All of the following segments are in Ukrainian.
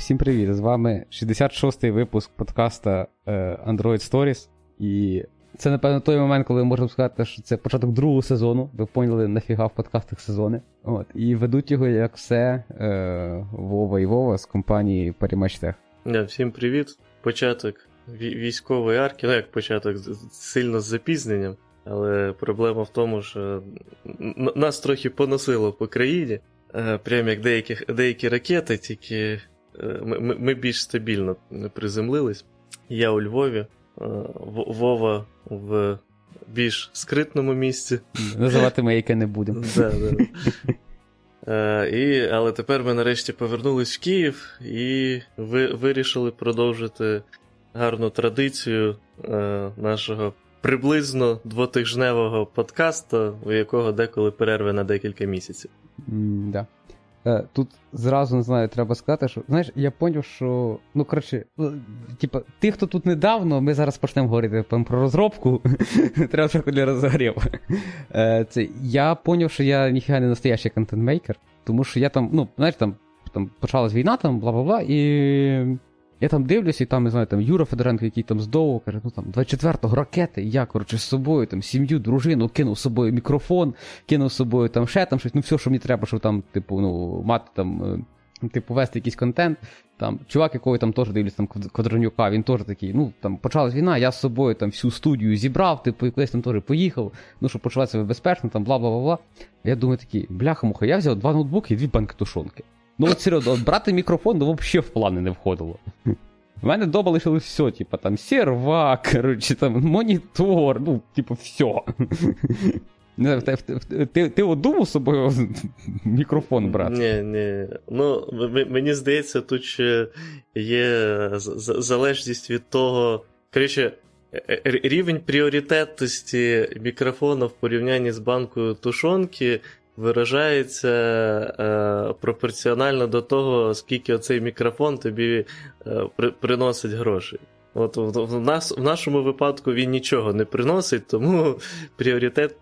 Всім привіт! З вами 66-й випуск подкаста е, Android Stories. І це, напевно, той момент, коли ми можемо сказати, що це початок другого сезону. Ви поняли, нафіга в подкастах сезони. От. І ведуть його, як все, е, Вова і Вова з компанії Перемачтех. Да, всім привіт. Початок військової арки, ну як початок сильно з запізненням. Але проблема в тому, що нас трохи поносило по країні. Е, прям як деякі деякі ракети, тільки ми ми більш стабільно приземлились. Я у Львові, е, Вова в більш скритному місці. Називати ми яке не будемо. Да, да. І, Але тепер ми нарешті повернулись в Київ і ви, вирішили продовжити гарну традицію нашого приблизно двотижневого подкасту, у якого деколи перерви на декілька місяців. Mm, да. Е, тут зразу не знаю, треба сказати, що знаєш, я поняв, що. Ну, коротше, ну, типа, ти, хто тут недавно, ми зараз почнемо говорити про розробку. Треба трохи для розогрів. Е, це, Я поняв, що я ніфіга не настоящий контент-мейкер, тому що я там, ну, знаєш, там там почалась війна, там, бла бла бла, і я там дивлюся, і там, не знаю, там Юра Федоренко, який там здовго, каже, ну там 24-го ракети, я, коротше, з собою там сім'ю, дружину, кинув з собою мікрофон, кинув з собою там ще там щось, ну все, що мені треба, щоб там, типу, ну, мати там. Е, типу, вести якийсь контент. Там Чувак, якого там теж дивлюсь, там Квадронюка, він теж такий, ну там почалась війна, я з собою там всю студію зібрав, типу, кудись там теж поїхав, ну, щоб почувати себе безпечно, там бла бла бла бла. Я думаю такий, бляха-муха, я взяв два ноутбуки і дві банки тушонки. Ну от серйозно, от брати мікрофон, ну взагалі в плани не входило. У мене дома лишилось все, типа там сервак, коротше, там монітор, ну, типу, все. Ти, ти, ти от думав собою мікрофон брати? Ні, ні. Ну, мені здається, тут ще є залежність від того. Коротше, е, е, рівень пріоритетності мікрофона в порівнянні з банкою тушонки виражається е, пропорціонально до того, скільки оцей мікрофон тобі е, при, приносить грошей. От в, нас, в нашому випадку він нічого не приносить, тому пріоритет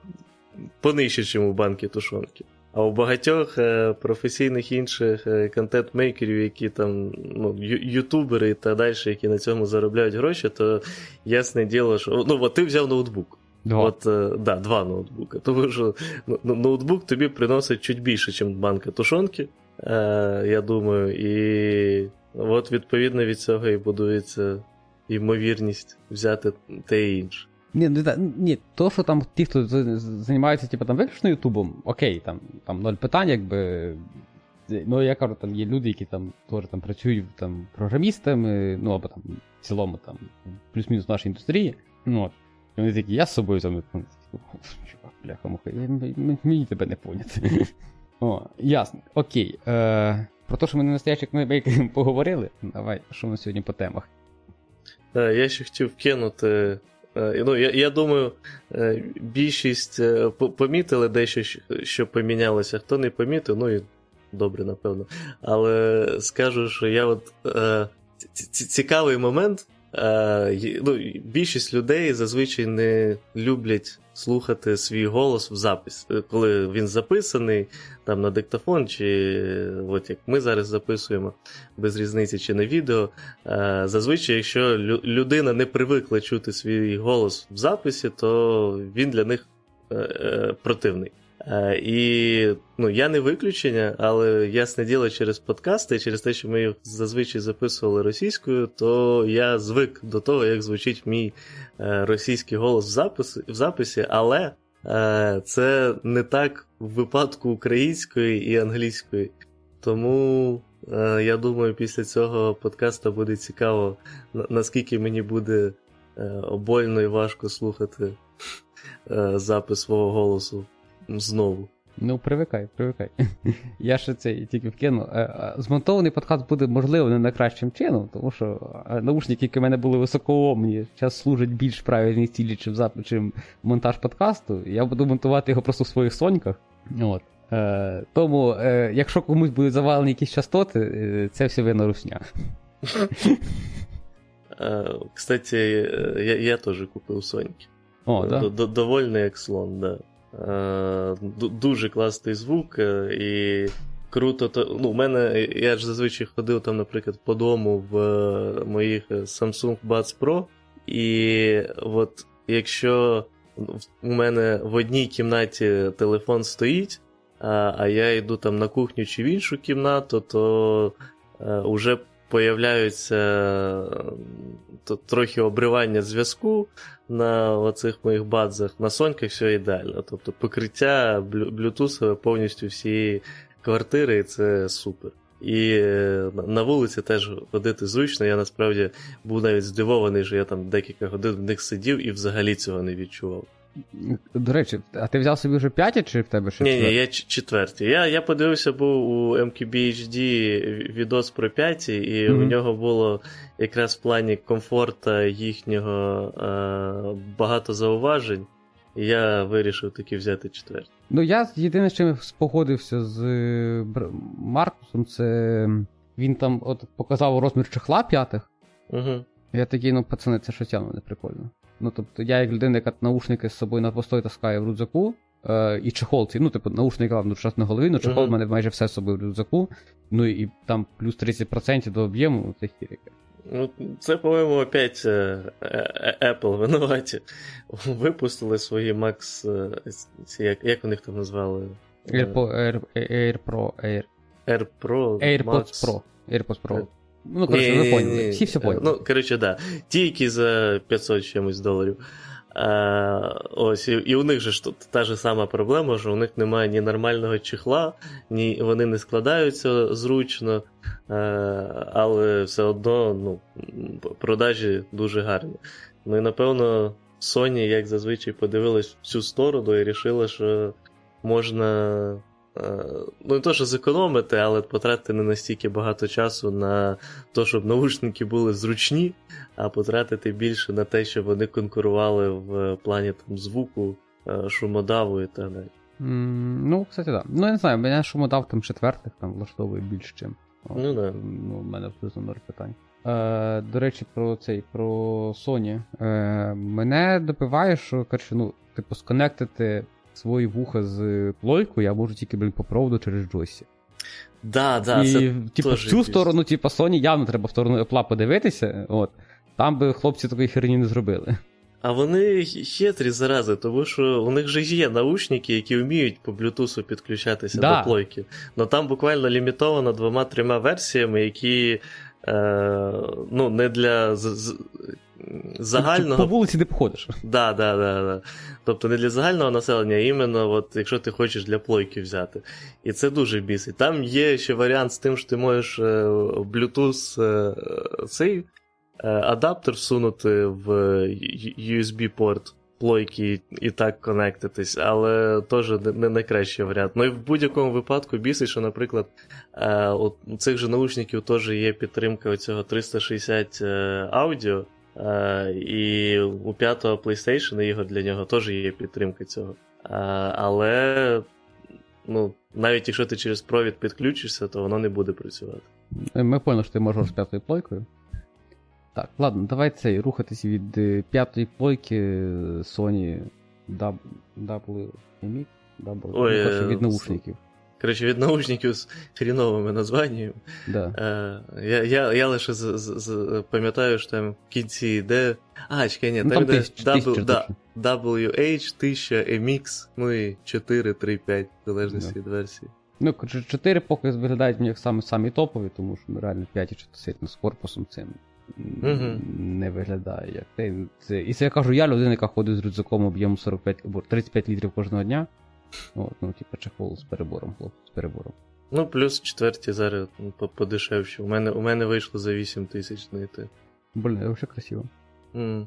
понижче, ніж у банки тушонки. А у багатьох е, професійних інших е, контент-мейкерів, які там ну, ютубери і так далі, які на цьому заробляють гроші, то ясне діло, що ну, от ти взяв ноутбук. Два. От, е, да, два ноутбуки. Тому що ноутбук тобі приносить чуть більше, ніж банка тушонки, е, я думаю. І от відповідно від цього і будується ймовірність взяти те і інше. Ні, ні, то, що там ті, хто займаються типу, там, виключно Ютубом, окей, там там ноль питань, якби. Ну, я кажу, там є люди, які там теж там працюють там, програмістами, ну або там в цілому там плюс-мінус в нашій індустрії. Ну, от. І вони такі, я з собою. Чувак, бляха муха, мені тебе не поняти. О, ясно. Окей. Е, Про те, що ми не настоящих ми поговорили. Давай, що нас сьогодні по темах? Е, я ще хотів кинути. Е, ну, Я я думаю, е, більшість помітили дещо, що помінялося. Хто не помітив, ну і добре, напевно. Але скажу, що я от. Цікавий момент. Е, ну, Більшість людей зазвичай не люблять слухати свій голос в запис, е, коли він записаний там на диктофон, чи от як ми зараз записуємо без різниці чи на відео. Е, зазвичай, якщо людина не привикла чути свій голос в записі, то він для них противний. Е, і ну, я не виключення, але ясне діло через подкасти, через те, що ми їх зазвичай записували російською, то я звик до того, як звучить мій е, російський голос в записі, в записі але е, це не так в випадку української і англійської. Тому я думаю, після цього подкасту буде цікаво, наскільки мені буде больно і важко слухати запис свого голосу знову. Ну, привикай, привикай. Я ще це тільки вкину. Е, е, змонтований подкаст буде, можливо, не найкращим чином, тому що е, наушники, які в мене були високоомні, зараз служать більш правильній цілі, чим запит, чим монтаж подкасту. Я буду монтувати його просто в своїх соньках. От. Е, Тому, е, якщо комусь будуть завалені якісь частоти, це все вина русня. Кстати, я я теж купив Соньки. О, да? Довольний як слон, да. Е, дуже класний звук, е, і круто, то ну, у мене я ж зазвичай ходив там, наприклад, по дому в е, моїх Samsung Buds Pro, і от якщо у мене в одній кімнаті телефон стоїть, а а я йду там на кухню чи в іншу кімнату, то е, вже появляються то, трохи обривання зв'язку на оцих моїх бадзах. На соньках все ідеально. Тобто покриття блютусове повністю всієї квартири, і це супер. І е, на вулиці теж ходити зручно. Я насправді був навіть здивований, що я там декілька годин в них сидів і взагалі цього не відчував. До речі, а ти взяв собі вже п'яті, чи в тебе ще? Ні, ні, я четверті. Я я подивився, був у MQBHD відос про п'яті, і mm-hmm. у нього було якраз в плані комфорта їхнього е, багато зауважень. І я вирішив таки взяти четвертий. Ну, я єдине, з чим спогодився з е, Маркусом, це він там от показав розмір чехла п'ятих. Угу. Я такий, ну, пацани, це щось явно не прикольно. Ну, тобто, я як людина, яка наушники з собою на постой таскає в рюкзаку, е, і чехол цей, ну, типу, наушники, ладно, час на голові, ну чехол в uh-huh. мене майже все з собою в рюкзаку, ну і там плюс 30% до об'єму, це хірика. Ну, це, по-моєму, опять е, е, Apple винуваті. Випустили свої Max. Як як у них там назвали? Air, Air, Air Pro. Air. Air AirPods Max. Pro. AirPods Pro. Ну, коротше, ви поняли. Всі все поняли. Ну, коротше, да. Ті, які за 500 чимось доларів. А, ось, І і у них же ж тут та ж сама проблема, що у них немає ні нормального чехла, ні вони не складаються зручно, а, але все одно ну, продажі дуже гарні. Ну і напевно, Sony, як зазвичай, подивилась в цю сторону і вирішила, що можна ну, не то, що зекономити, але потратити не настільки багато часу на те, щоб наушники були зручні, а потратити більше на те, щоб вони конкурували в плані там, звуку, е, шумодаву і так далі. Mm, ну, кстати, так. Да. Ну, я не знаю, мене шумодав там четвертих там влаштовує більш чим. Ну, да. ну, У мене абсолютно ноль питань. Е, До речі, про цей, про Sony. Е, Мене допиває, що коротше, ну, типу, сконектити свої вуха з плойкою, я можу тільки, блін, по проводу через джойсі. Да, да, І, це типу, в цю сторону, типу, Sony явно треба в сторону Apple подивитися. От. Там би хлопці такої херні не зробили. А вони хитрі зарази, тому що у них же є наушники, які вміють по блютусу підключатися да. до плойки. Но там буквально лімітовано двома-трьома версіями, які е, ну, не для загального. По вулиці не походиш. Да, да, да, да. Тобто не для загального населення, а іменно, от, якщо ти хочеш для плойки взяти. І це дуже бісить. Там є ще варіант з тим, що ти можеш е, Bluetooth е, цей е, адаптер всунути в USB-порт. Плойки і так конектитись, але теж не найкращий варіант. Ну і в будь-якому випадку бісить, що, наприклад, у цих же наушників теж є підтримка оцього 360 аудіо, Е, і у п'ятого PlayStation його для нього теж є підтримка цього. Е, але ну, навіть якщо ти через провід підключишся, то воно не буде працювати. Ми поняли, що ти можеш з п'ятою плойкою. Так, ладно, давай цей рухатись від е, п'ятої плойки Sony W W, Ой, від наушників. Коротше, від наушників з хріновими названнями. Да. Е, я я, я лише з, з, з, пам'ятаю, що там в кінці йде. А, чекай, ні, ну, там йде w, да, WH, 1000, MX, ну і 4, 3, 5, в залежності да. від версії. Ну, 4 поки виглядають мені як самі, самі топові, тому що ну, реально 5 чи сильно з корпусом цим угу. не виглядає. як це, І це я кажу, я людина, яка ходить з рюкзаком об'ємом 45 або 35 літрів кожного дня. От, Ну, типу, чехол з перебором, хлопці, з перебором. Ну, плюс четверті зараз подешевші. У мене у мене вийшло за 8 тисяч знайти. Блін, це вже красиво. Mm.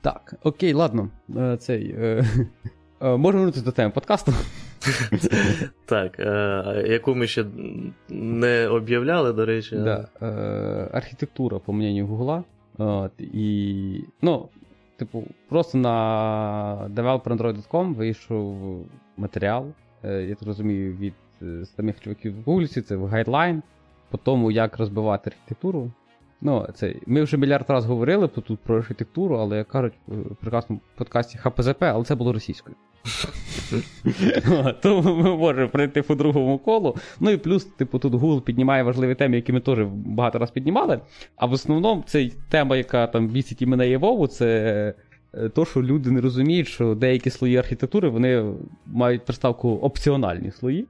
Так, окей, ладно. Е, цей. Е, е, Можемо вернутися до теми подкасту. Так, яку ми ще не об'являли, до речі. Да, Архітектура, по мнению Гугла. От, і, ну, Типу, просто на developer.android.com вийшов матеріал, е, я так розумію, від е, самих чуваків в вулиці, це в гайдлайн, по тому, як розбивати архітектуру. Ну, це, Ми вже мільярд разів говорили тут про архітектуру, але як кажуть в прекрасному подкасті ХПЗП, але це було російською. Тому ми можемо пройти по другому колу. Ну і плюс, типу, тут Google піднімає важливі теми, які ми теж багато раз піднімали. А в основному це тема, яка там бісить і мене є Вову, це то, що люди не розуміють, що деякі слої архітектури вони мають приставку опціональні слої.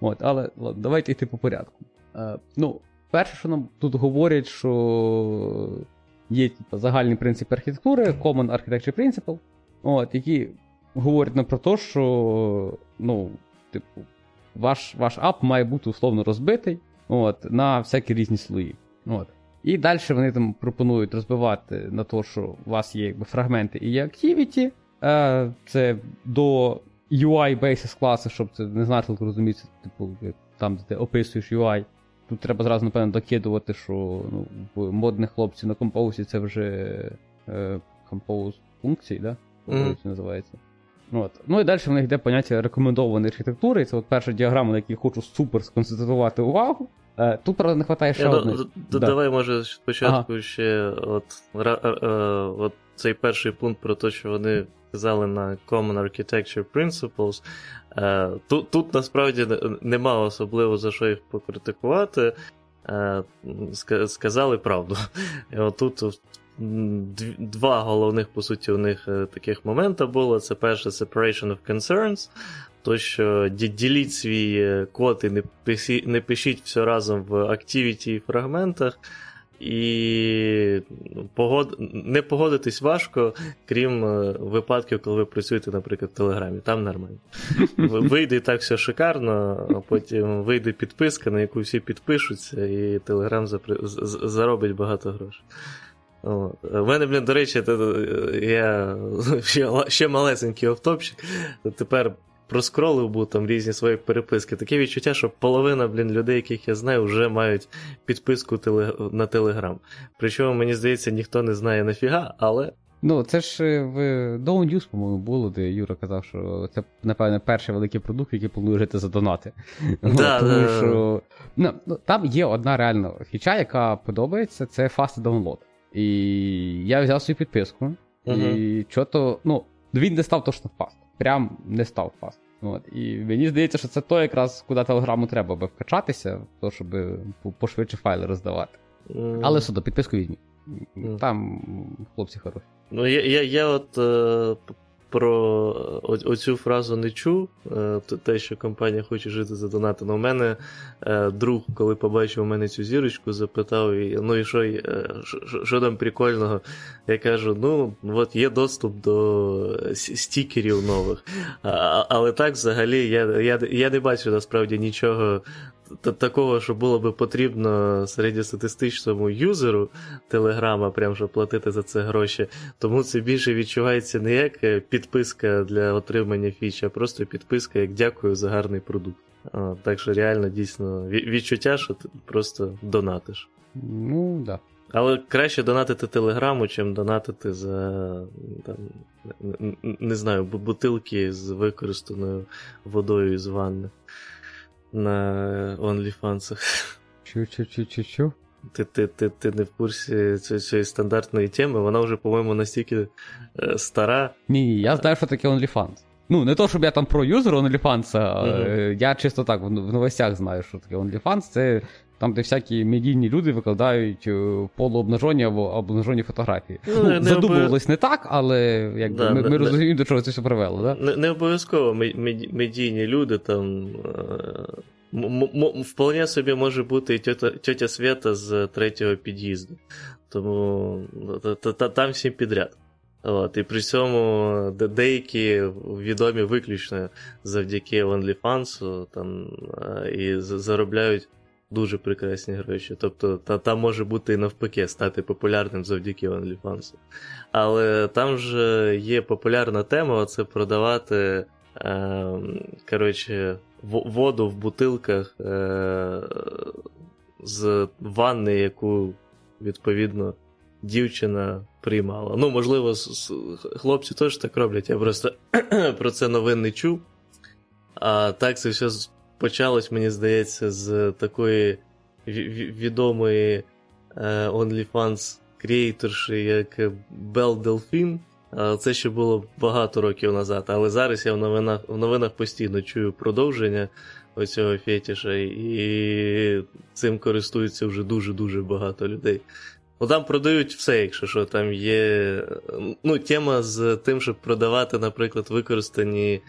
От, Але ладно, давайте йти по порядку. Е, ну, Перше, що нам тут говорять, що є типу, загальний принцип архітектури, Common Architecture Principle, от, які говорять нам про те, що ну, типу, ваш ваш ап має бути условно розбитий от, на всякі різні слої. От. І далі вони там пропонують розбивати на те, що у вас є якби, фрагменти і є Activity. Е, Це до UI basis класи, щоб це не значило розуміти, типу, там, де ти описуєш UI. Тут треба зразу, напевно, докидувати, що ну, в модних хлопців на компоузі це вже е, компоуз функції, да? Mm-hmm. називається. От. Ну і далі в них йде поняття рекомендованої архітектури. І це от перша діаграма, на якій хочу супер сконцентрувати увагу. Е, тут, правда, не вистачає ще одне. Да. Давай, може, спочатку ага. ще от, а, а, от цей перший пункт про те, що вони казали на Common Architecture Principles. Е, тут, тут насправді нема особливо за що їх покритикувати. Е, сказали правду. І Два головних, по суті, у них е, таких момента було. Це перше separation of concerns. То, що діліть свій код і не пишіть, не пишіть все разом в activity і фрагментах. І погод... не погодитись важко, крім е, випадків, коли ви працюєте, наприклад, в Телеграмі. Там нормально. Вийде і так все шикарно, а потім вийде підписка, на яку всі підпишуться, і Телеграм запри... заробить багато грошей. У мене, блін, до речі, я ще малесенький офтопчик. Тепер проскролив був там різні свої переписки. Таке відчуття, що половина блін, людей, яких я знаю, вже мають підписку на Телеграм. Причому, мені здається, ніхто не знає нафіга, але. Ну, це ж е, в Down News, по-моєму, було, де Юра казав, що це, напевно, перший великий продукт, який планує жити за донати. Да, Тому да, що ну, ну, там є одна реальна фіча, яка подобається, це Fast Download. І я взяв свою підписку, uh-huh. і що-то, ну, він не став точно fast. Прям не став fast. От. І мені здається, що це то якраз куди телеграму треба би вкачатися, то, щоб пошвидше файли роздавати. Mm. Але судо, підписку візьміть. Mm. Там хлопці хороші. Ну, я я, я от е, про оцю фразу не чув, е, те, що компанія хоче жити за донати. Но у мене е, друг, коли побачив у мене цю зірочку, запитав, ну і що е, що там прикольного? Я кажу: ну, от є доступ до стікерів нових. Але так взагалі я я, я не бачу насправді нічого такого, що було би потрібно середньостатистичному юзеру Телеграма, прям щоб платити за це гроші. Тому це більше відчувається не як е, підписка для отримання фіч, а просто підписка, як дякую за гарний продукт. Так що реально дійсно відчуття, що ти просто донатиш. Ну, да. Але краще донатити телеграму, чим донатити за там, не знаю, бутилки з використаною водою з ванни на OnlyFans. Чу-чу-чу-чу-чу? Ти ти, ти, ти не в курсі цієї стандартної теми, вона вже, по-моєму, настільки е, стара. Ні, я знаю, що таке OnlyFans. Ну, не то, щоб я там про юзер OnlyFans, uh-huh. я чисто так в новостях знаю, що таке OnlyFans. Це там, де всякі медійні люди викладають е, полуобнажені або обнажені фотографії. Ну, ну, не Задумувалось не так, але якби, да, ми не, ми розуміємо, до чого це все привело. Да? Не, не обов'язково медійні люди там. М- вполне собі може бути і тьотя Свята з третього під'їзду. Тому там всім підряд. От, І при цьому деякі відомі виключно завдяки OnlyFans там, і заробляють дуже прекрасні гроші. Тобто та, там може бути і навпаки стати популярним завдяки OnlyFans. Але там же є популярна тема це продавати е, коротше, воду в бутилках е, з ванни, яку відповідно. Дівчина приймала. Ну, можливо, хлопці теж так роблять. Я просто про це новин не чув. А так це все почалось, мені здається, з такої відомої е, OnlyFans креаторші, як Belle Delphine. Це ще було багато років назад, але зараз я в новинах в новинах постійно чую продовження оцього фетіша, і цим користуються вже дуже-дуже багато людей. Ну там продають все, якщо що, там є. Ну, тема з тим, щоб продавати, наприклад, використані е,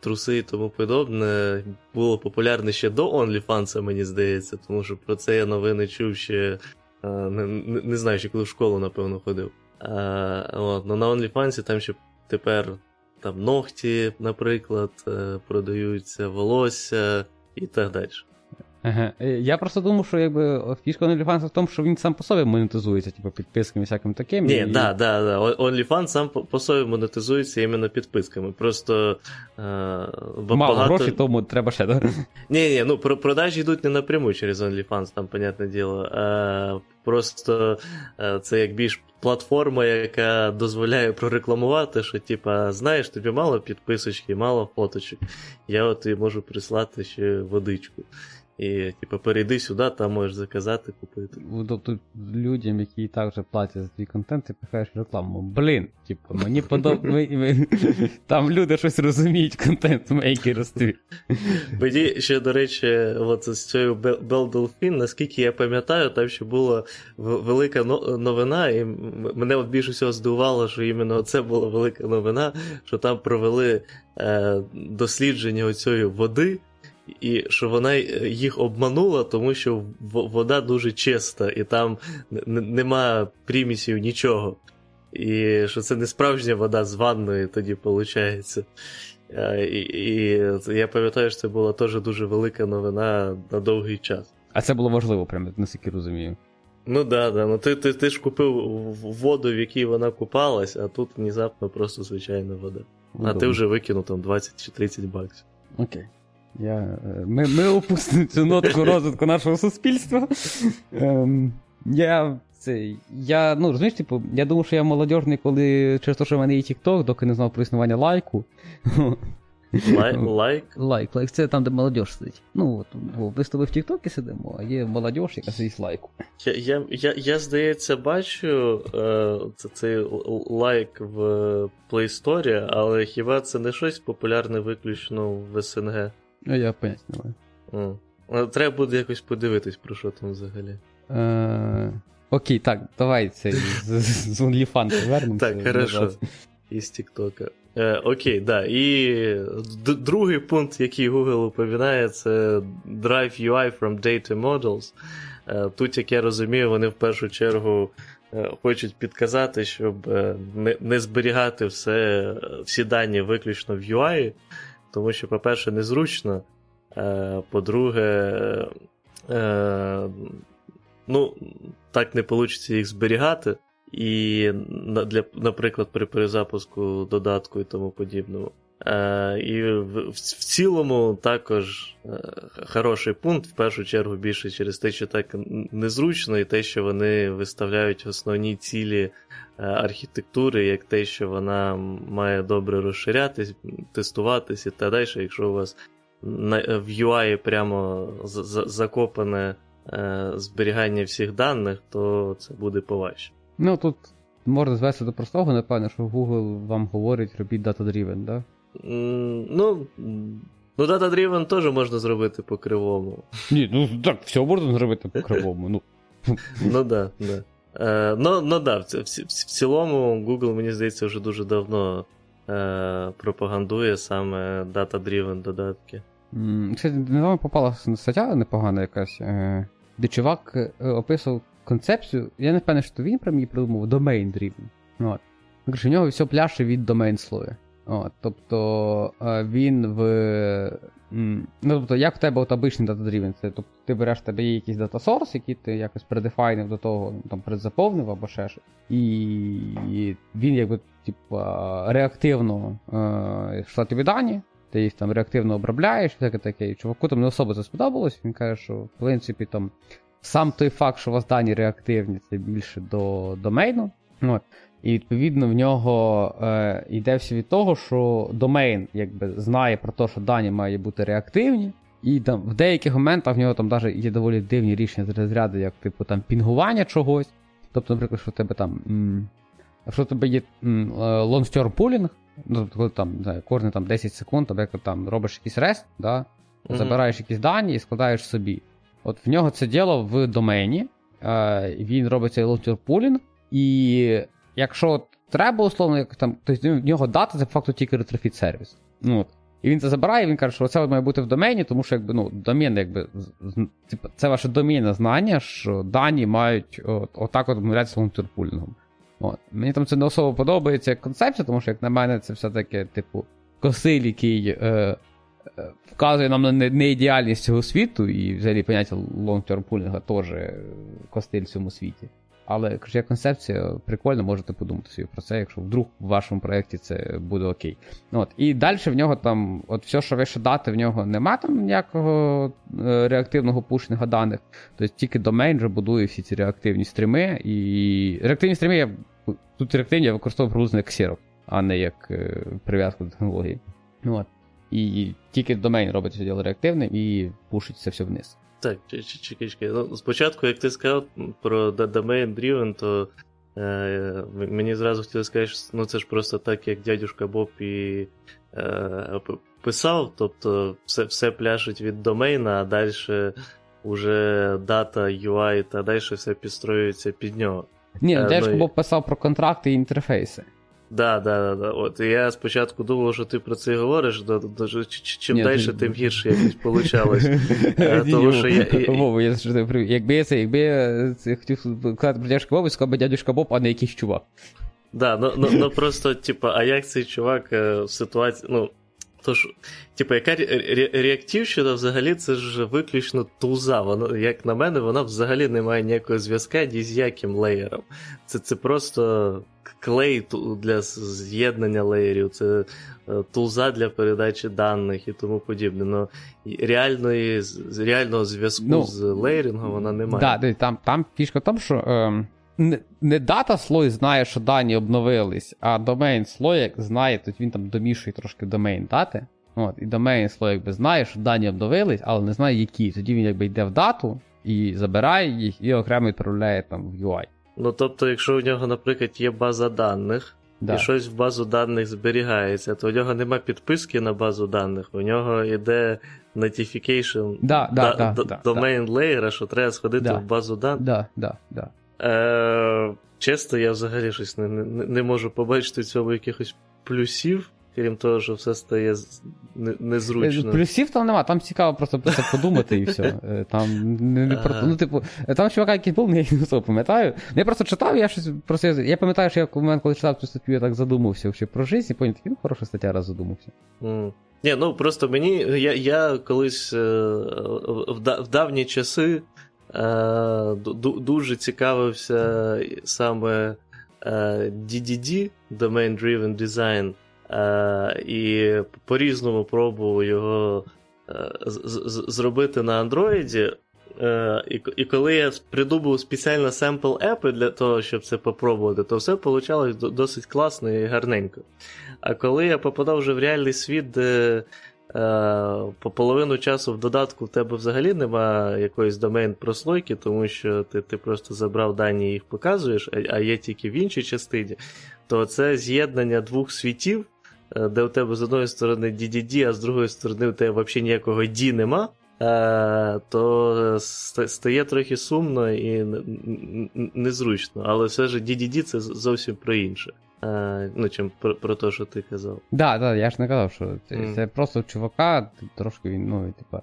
труси і тому подобне, було популярне ще до OnlyFans, мені здається, тому що про це я новини чув ще е, не, не знаю, ще коли в школу, напевно, ходив. Е, от, ну, На OnlyFans там ще тепер там ногті, наприклад, е, продаються, волосся і так далі. Ага. Е, я просто думав, що якби фішка OnlyFans в тому, що він сам по собі монетизується, типу підписками всяким таким. Ні, і... да, да, да. OnlyFans сам по, собі монетизується іменно підписками. Просто е, Мало багато... грошей, тому треба ще, так? Ні, ні, ну продажі йдуть не напряму через OnlyFans, там, понятне діло. Е, Просто е, це як більш платформа, яка дозволяє прорекламувати, що, типа, знаєш, тобі мало підписочки, мало фоточок. Я от і можу прислати ще водичку. І, типу, перейди сюди, там можеш заказати, купити. Тобто людям, які і так вже платять за твій контент, ти пихаєш рекламу. Блін, типу, мені подобається. Там люди щось розуміють, контент-мейкерстві. Мені ще, до речі, от з цією Dolphin, наскільки я пам'ятаю, там ще була велика новина, і мене от більше всього здивувало, що іменно це була велика новина, що там провели е, дослідження оцієї води і що вона е, їх обманула, тому що вода дуже чиста, і там нема примісів нічого. І що це не справжня вода з ванної тоді виходить. І, і я пам'ятаю, що це була теж дуже велика новина на довгий час. А це було важливо, прямо, наскільки розумію. Ну да, да. Ну ти ти, ти ж купив воду, в якій вона купалась, а тут внезапно просто звичайна вода. Удобно. А ти вже викинув там 20 чи 30 баксів. Окей. Я, е, Ми ми опустимо цю нотку розвитку нашого суспільства. Ем, Я це, я, ну, розумієш, типу, я думав, що я молодіжний, коли через те, що в мене є TikTok, доки не знав про існування лайку. Лайк? Лайк, лайк, це там, де молодіж сидить. Ну, от, бо ми з тобою в Тіктокі сидимо, а є молодіж, яка сидить лайку. Я, я, я, я здається, бачу е, цей лайк в Play Store, але хіба це не щось популярне виключно в СНГ? Ну, я не маю. Треба буде якось подивитись, про що там взагалі. Е, Окей, так, давай це з, OnlyFans повернемося. Так, хорошо. Із Тіктока. Е, Окей, да. І другий пункт, який Google уповідає, це Drive UI from Data Models. Е, Тут, як я розумію, вони в першу чергу е, хочуть підказати, щоб е, не зберігати все, всі дані виключно в UI, тому що, по-перше, незручно. Е, по-друге, е, ну, так не вийде їх зберігати. І, для, наприклад, при перезапуску додатку і тому подібному. Е, І в, в цілому також е, хороший пункт, в першу чергу, більше через те, що так незручно, і те, що вони виставляють основні цілі Е, архітектури, як те, що вона має добре розширятись, тестуватись і так далі. Якщо у вас в UI прямо закопане зберігання всіх даних, то це буде поважче. Ну тут можна звести до простого, напевно, що Google вам говорить, робіть data-driven, так? Ну. Ну, Data-Driven теж можна зробити по кривому. Ні, ну так, все можна зробити по кривому. Ну, ну да, да. Е, Ну, ну да, в, в, в цілому, Google, мені здається, вже дуже давно е, пропагандує саме data-driven додатки. Кстати, недавно попала стаття непогана якась, е, де чувак е, описував концепцію. Я не впевнений, що він про її придумав, domain-driven. От. У нього все пляше від домен слоя. От, Тобто е, він в. Ну, тобто, як в тебе от обичний data-driven, це тобто ти береш тебе є якийсь data source, який ти якось предефайнив до того, ну, там предзаповнив або ще щось. І він якби типа, реактивно е, йшла тобі дані, ти їх там реактивно обробляєш, таке таке. Чуваку там не особо це сподобалось. Він каже, що в принципі там сам той факт, що у вас дані реактивні, це більше до домейну. От. І відповідно в нього е, йде все від того, що домейн якби знає про те, що дані мають бути реактивні, І там в деяких моментах в нього там навіть є доволі дивні рішення з розряду, як типу там пінгування чогось. Тобто, наприклад, що в тебе там. М- якщо в тебе є м- е, long-term pooling, ну, коли там, не знаю, кожні там 10 секунд, тобто, як там робиш якийсь рест, да, Мгм. забираєш якісь дані і складаєш собі. От в нього це діло в домені, е, він робить цей long-term pooling, і якщо треба, условно, як там, то в нього дата це по факту тільки ретрофіт сервіс. Ну. І він це забирає, він каже, що це має бути в домені, тому що якби, ну, домен, якби, типу, це ваше домінне знання, що дані мають от, отак от обмовлятися лонгтерпулінгом. От. Мені там це не особо подобається як концепція, тому що, як на мене, це все-таки, типу, косиль, який е, е, вказує нам на не- неідеальність цього світу, і взагалі поняття пулінга теж костиль в цьому світі. Але кажу, як концепція прикольно, можете подумати собі про це, якщо вдруг в вашому проєкті це буде окей. От. І далі в нього там, от все, що вище дати, в нього нема там ніякого е, реактивного пушинга даних. Тобто тільки домейн вже будує всі ці реактивні стріми. І реактивні стріми я тут реактивні я використовую приблизно як Xerox, а не як е, прив'язку до технології. От. І тільки домейн робить це діло реактивним і пушить це все вниз. Так, чекай, чекай. Ну, спочатку, як ти сказав про Domain Driven, то е, мені зразу хотілося сказати, що ну, це ж просто так, як дядюшка Боб і е, писав, тобто все, все пляшить від домейна, а далі вже дата, UI та далі все підстроюється під нього. Ні, Е, ну, ну, Боб писав про контракти і інтерфейси. Да, да, да, да. От я спочатку думав, що ти про це говориш, до, до, до, чим Ні, далі, ти- тим гірше якось получалось. Е, Тому що я, я, Вова, я завжди привів. Якби я це, якби я це хотів казати про дядюшка Боб, сказав би дядюшка Боб, а не якийсь чувак. Да, ну, ну, ну просто, типа, а як цей чувак е, в ситуації. Ну, то ж, типа, яка ре- ре- реактивщина взагалі це ж виключно тулза. Воно, як на мене, вона взагалі не має ніякого зв'язка ні з яким леєром. Це, це просто клей для з'єднання леєрів, це е, тулза для передачі даних і тому подібне. Ну, і реальної, реального зв'язку Ну, з леєрингом вона не має. Да, там, там фішка в тому, що ем, не, data слой знає, що дані обновились, а домейн слой як знає, то він там домішує трошки домейн дати. От, і домейн слой якби знає, що дані обновились, але не знає, які. Тоді він якби йде в дату і забирає їх, і окремо відправляє там в UI. Ну, тобто, якщо у нього, наприклад, є база даних, Да. і щось в базу даних зберігається, то у нього нема підписки на базу даних, у нього йде notification Да, да, да, domain layer, що треба сходити Да. в базу даних. Да, да, да. Е, чесно, я взагалі щось не, не, не можу побачити в цьому якихось плюсів, крім того, що все стає незручно. Плюсів там нема, там цікаво просто про це подумати і все. Е, Там не, не про ну, типу, е, там чувака, який був, я не пам'ятаю. Я просто читав, я щось просто. Я пам'ятаю, що я в момент, коли читав цю статтю, я так задумався вообще про життя, і поняв, такий, ну хороша стаття, раз задумався. Mm. Ні, ну просто мені. Я я колись е, в, в давні часи е, дуже цікавився саме е, DDD, Domain Driven Design, е, і по-різному пробував його е, зробити на. Е, і, коли я придумав спеціально сампл епи для того, щоб це попробувати, то все вийшло досить класно і гарненько. А коли я попадав вже в реальний світ, де е, по половину часу в додатку в тебе взагалі немає якоїсь домен прослойки, тому що ти, ти просто забрав дані і їх показуєш, а, є тільки в іншій частині, то це з'єднання двох світів, е, де у тебе з одної сторони DDD, а з другої сторони у тебе взагалі ніякого D нема. Е, то стає трохи сумно і незручно, але все ж DDD це зовсім про інше. Е, ну, чим про, про те, що ти казав. Да, да, я ж не казав, що це, Мгм. це просто чувака, трошки він, ну, типа.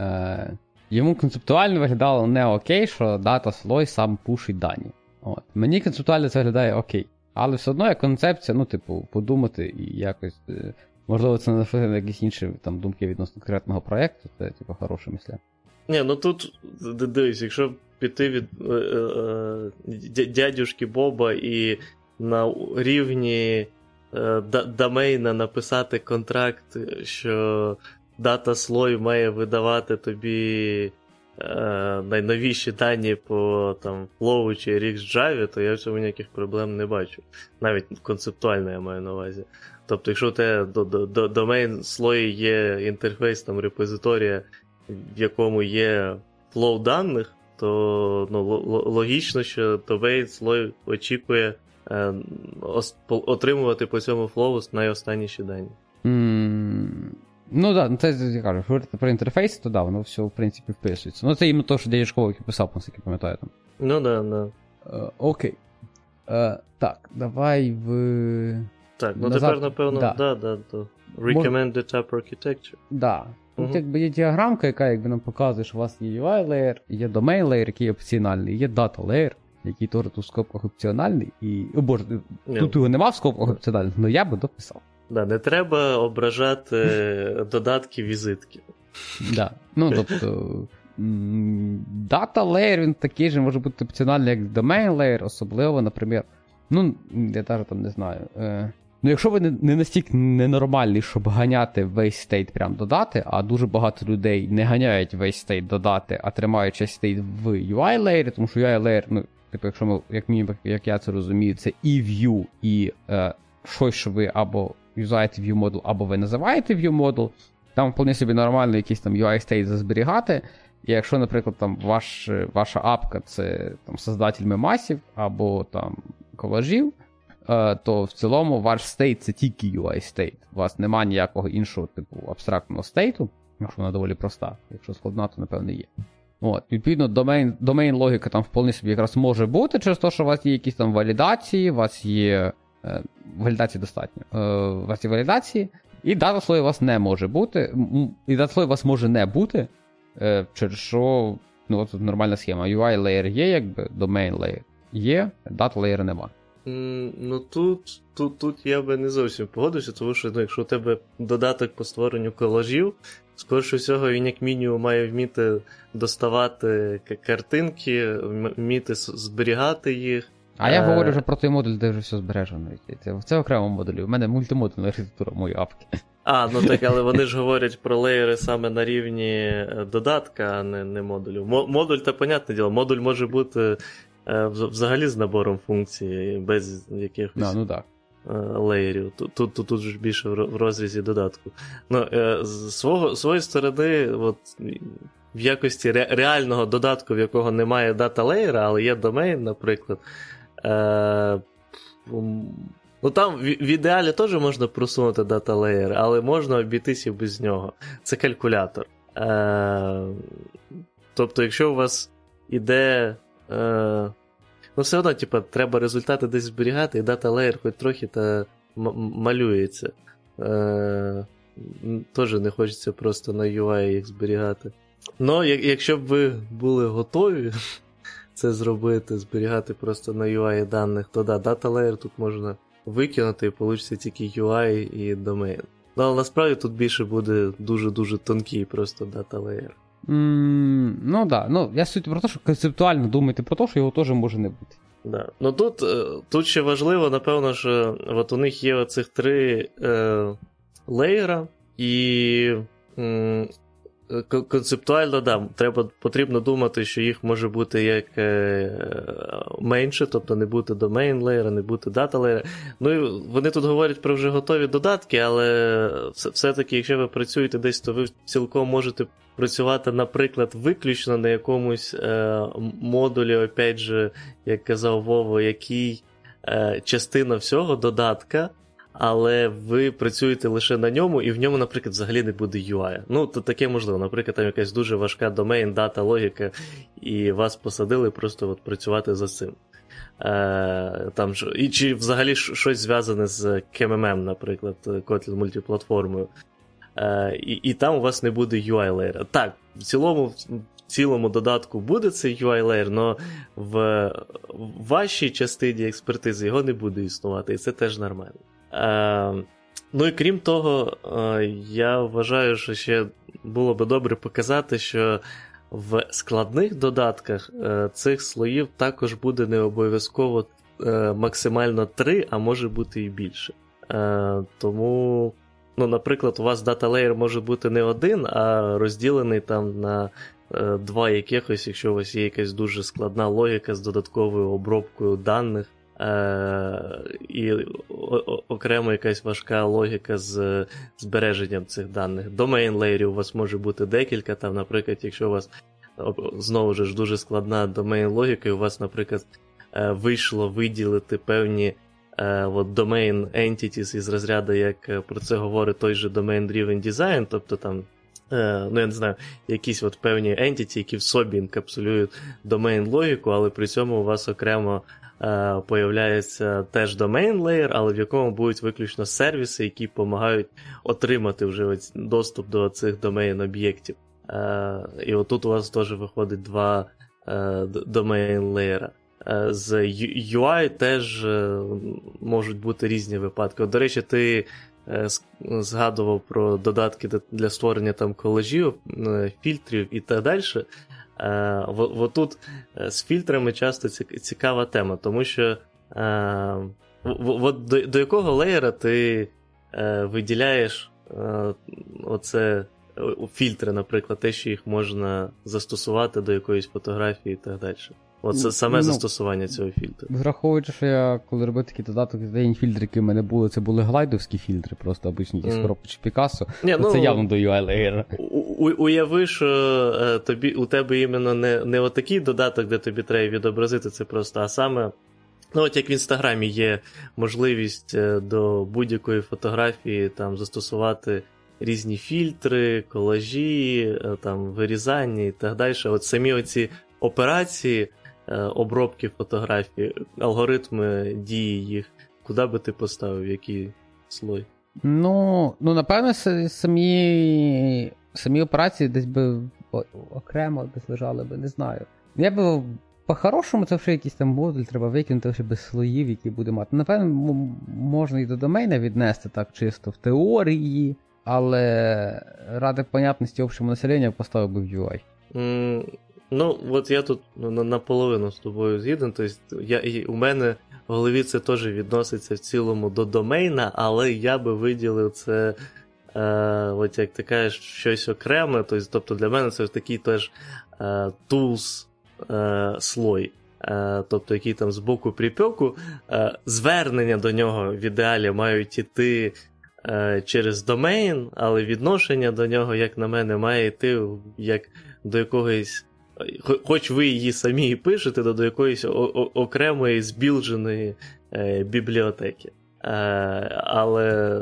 Е, йому концептуально виглядало не окей, що дата слой сам пушить дані. От. Мені концептуально це виглядає окей. Але все одно як концепція, ну, типу, подумати і якось. е, Можливо, це не на якісь інші там, думки відносно конкретного проєкту, це типу хороша мисля. Ні, ну тут дивись, якщо піти від е, е, дядюшки Боба і на рівні е, домейна написати контракт, що дата слой має видавати тобі е, найновіші дані по там Flow чи RxJava, то я в цьому ніяких проблем не бачу. Навіть концептуально я маю на увазі. Тобто, якщо у тебе до, до, до, домейн слої є інтерфейс там репозиторія в якому є flow даних, то ну, логічно, що domain слой очікує отримувати по цьому flow найостанніші дані. Mm, ну так, да, це я кажу, говорити про інтерфейс, то да, воно все в принципі вписується. Ну це іменно те, що Дядячковик писав, наскільки пам'ятаю там. Ну да, да. Е, окей. Е, так, давай в. Так, ну Назад... тепер, напевно, да, да, да, да. Recommended Type Architecture. Да. Тут якби є діаграмка, яка якби нам показує, що у вас є UI layer, є domain layer, який опціональний, є data layer, який теж тут в скобках опціональний. І. О боже, yeah. тут його нема в скобках опціональних, але я би дописав. Да, Не треба ображати додатки візитки. Да. Ну, тобто. Data layer він такий же може бути опціональний, як domain layer, особливо, наприклад. Ну, я навіть там не знаю. Е, Ну, якщо ви не настільки ненормальний, щоб ганяти весь state прям до дати, а дуже багато людей не ганяють весь state до дати, а тримають часть state в UI layer, тому що UI layer, ну, типу, якщо ми, як мені, як я це розумію, це і view, і е, щось, що ви або юзаєте view model, або ви називаєте view model, там вполне собі нормально якийсь там UI state зберігати. І якщо, наприклад, там ваш, ваша апка це там создатель мемасів або там колажів. Е, то в цілому ваш стейт це тільки UI state. У вас немає ніякого іншого типу абстрактного стейту, якщо вона доволі проста, якщо складна, то напевно є. От, Відповідно, domain domain логіка там вполне собі якраз може бути через те, що у вас є якісь там валідації, у вас є. Е, валідації достатньо. Е, у вас є валідації, і дата слой у вас не може бути. І дата слой у вас може не бути, е, через що ну, от нормальна схема. UI layer є, якби domain layer є, дата layer нема. Ну тут тут, тут я би не зовсім погодився, тому що ну, якщо у тебе додаток по створенню колажів, скоріше всього, він як мінімум має вміти доставати картинки, вміти зберігати їх. А я е... говорю вже про той модуль, де вже все збережено. Це це окремо модулі. У мене мультимодульна архітектура моєї апки. А, ну так, але вони ж говорять про леєри саме на рівні е, додатка, а не не модулю. Модуль, то понятне діло, модуль може бути Е, взагалі з набором функцій, без якихось no, ну, так. Е, леєрів. Тут тут, тут, тут більше в розрізі додатку. Ну, е, З свого, своєї сторони, от, в якості ре, реального додатку, в якого немає data леєра, але є домейн, наприклад. Е, Ну там в, в ідеалі теж можна просунути дата леєр, але можна обійтися без нього. Це калькулятор. Е, Тобто, якщо у вас іде Е, Ну, все одно, типу, треба результати десь зберігати, і data layer хоч трохи та малюється. Е, Теж не хочеться просто на UI їх зберігати. Ну, якщо б ви були готові це зробити, зберігати просто на UI даних, то да, дата layer тут можна викинути і вийде тільки UI і домен. Ну, але насправді тут більше буде дуже-дуже тонкий просто дата layer. Ну да. ну я суть про те, що концептуально думати про те, що його теж може не бути. Да. Ну Тут е, тут ще важливо, напевно, що от у них є оцих три е, леєра, і концептуально, да, треба, потрібно думати, що їх може бути як е, менше, тобто не бути domain layer, не бути data layer. Ну і вони тут говорять про вже готові додатки, але все-таки, якщо ви працюєте десь, то ви цілком можете працювати, наприклад, виключно на якомусь е, модулі, опять же, як казав Вова, який е, частина всього додатка але ви працюєте лише на ньому, і в ньому, наприклад, взагалі не буде UI. Ну, то таке можливо. Наприклад, там якась дуже важка домейн, дата, логіка, і вас посадили просто от працювати за цим. Е, там, І Чи взагалі щось зв'язане з КММ, наприклад, Kotlin мультиплатформою. Е, і і там у вас не буде UI layer. Так, в цілому. В цілому додатку буде цей UI layer, але в вашій частині експертизи його не буде існувати, і це теж нормально. Е, Ну і крім того, е, я вважаю, що ще було би добре показати, що в складних додатках е, цих слоїв також буде не обов'язково е, максимально 3, а може бути і більше. Тому, ну, наприклад, у вас дата layer може бути не один, а розділений там на. Два якихось, якщо у вас є якась дуже складна логіка з додатковою обробкою даних, І окремо якась важка логіка з збереженням цих даних. Домейн леєрів у вас може бути декілька. Там, наприклад, якщо у вас знову ж дуже складна домейн логіка, і у вас, наприклад, е, вийшло виділити певні е, от, domain entities із розряду, як е, про це говорить той же Domain Driven Design, тобто там. Ну, я не знаю, якісь от певні entity, які в собі інкапсулюють домейн логіку, але при цьому у вас окремо е, появляється теж domain layer, але в якому будуть виключно сервіси, які допомагають отримати вже доступ до цих домейн об'єктів. Е, І отут у вас теж виходить два е, леєра. Е, з UI теж е, можуть бути різні випадки. До речі, ти е, згадував про додатки для створення там колежів, фільтрів і так далі. От тут з фільтрами часто цікава тема, тому що от до, до якого леєра ти виділяєш оце фільтри, наприклад, те, що їх можна застосувати до якоїсь фотографії і так далі. Оце саме ну, застосування цього фільтру. Враховуючи, що я коли робив такий додаток, день фільтри, які в мене були, це були глайдовські фільтри, просто обичні якісь mm. коробки чи Пікассо. Ну, це явно до UI layer. Уяви, що е, тобі, у тебе іменно не не отакий додаток, де тобі треба відобразити це просто, а саме. Ну, от як в інстаграмі є можливість е, до будь-якої фотографії там застосувати різні фільтри, колажі, е, там вирізання і так далі. От самі оці операції обробки фотографій, алгоритми дії їх, куди би ти поставив, який слой? Ну, ну напевно, самі самі операції десь би окремо десь лежали би, не знаю. Я би по-хорошому це вже якийсь там модуль, треба викинути вже без слоїв, які буде мати. Напевно, можна і до домейна віднести так чисто в теорії, але ради понятності общого населення поставив би в UI. Ну, от я тут наполовину з тобою згіден. Тобто я, у мене в голові це теж відноситься в цілому до домейна, але я би виділив це, е, от як ти кажеш, щось окреме. Тобто для мене це такий теж е, tools е, слой. Е, тобто, який там з боку припеку, е, звернення до нього в ідеалі мають іти. Е, через домейн, але відношення до нього, як на мене, має йти як до якогось Хоч ви її самі і пишете до якоїсь окремої збілдженої е, бібліотеки. Е, але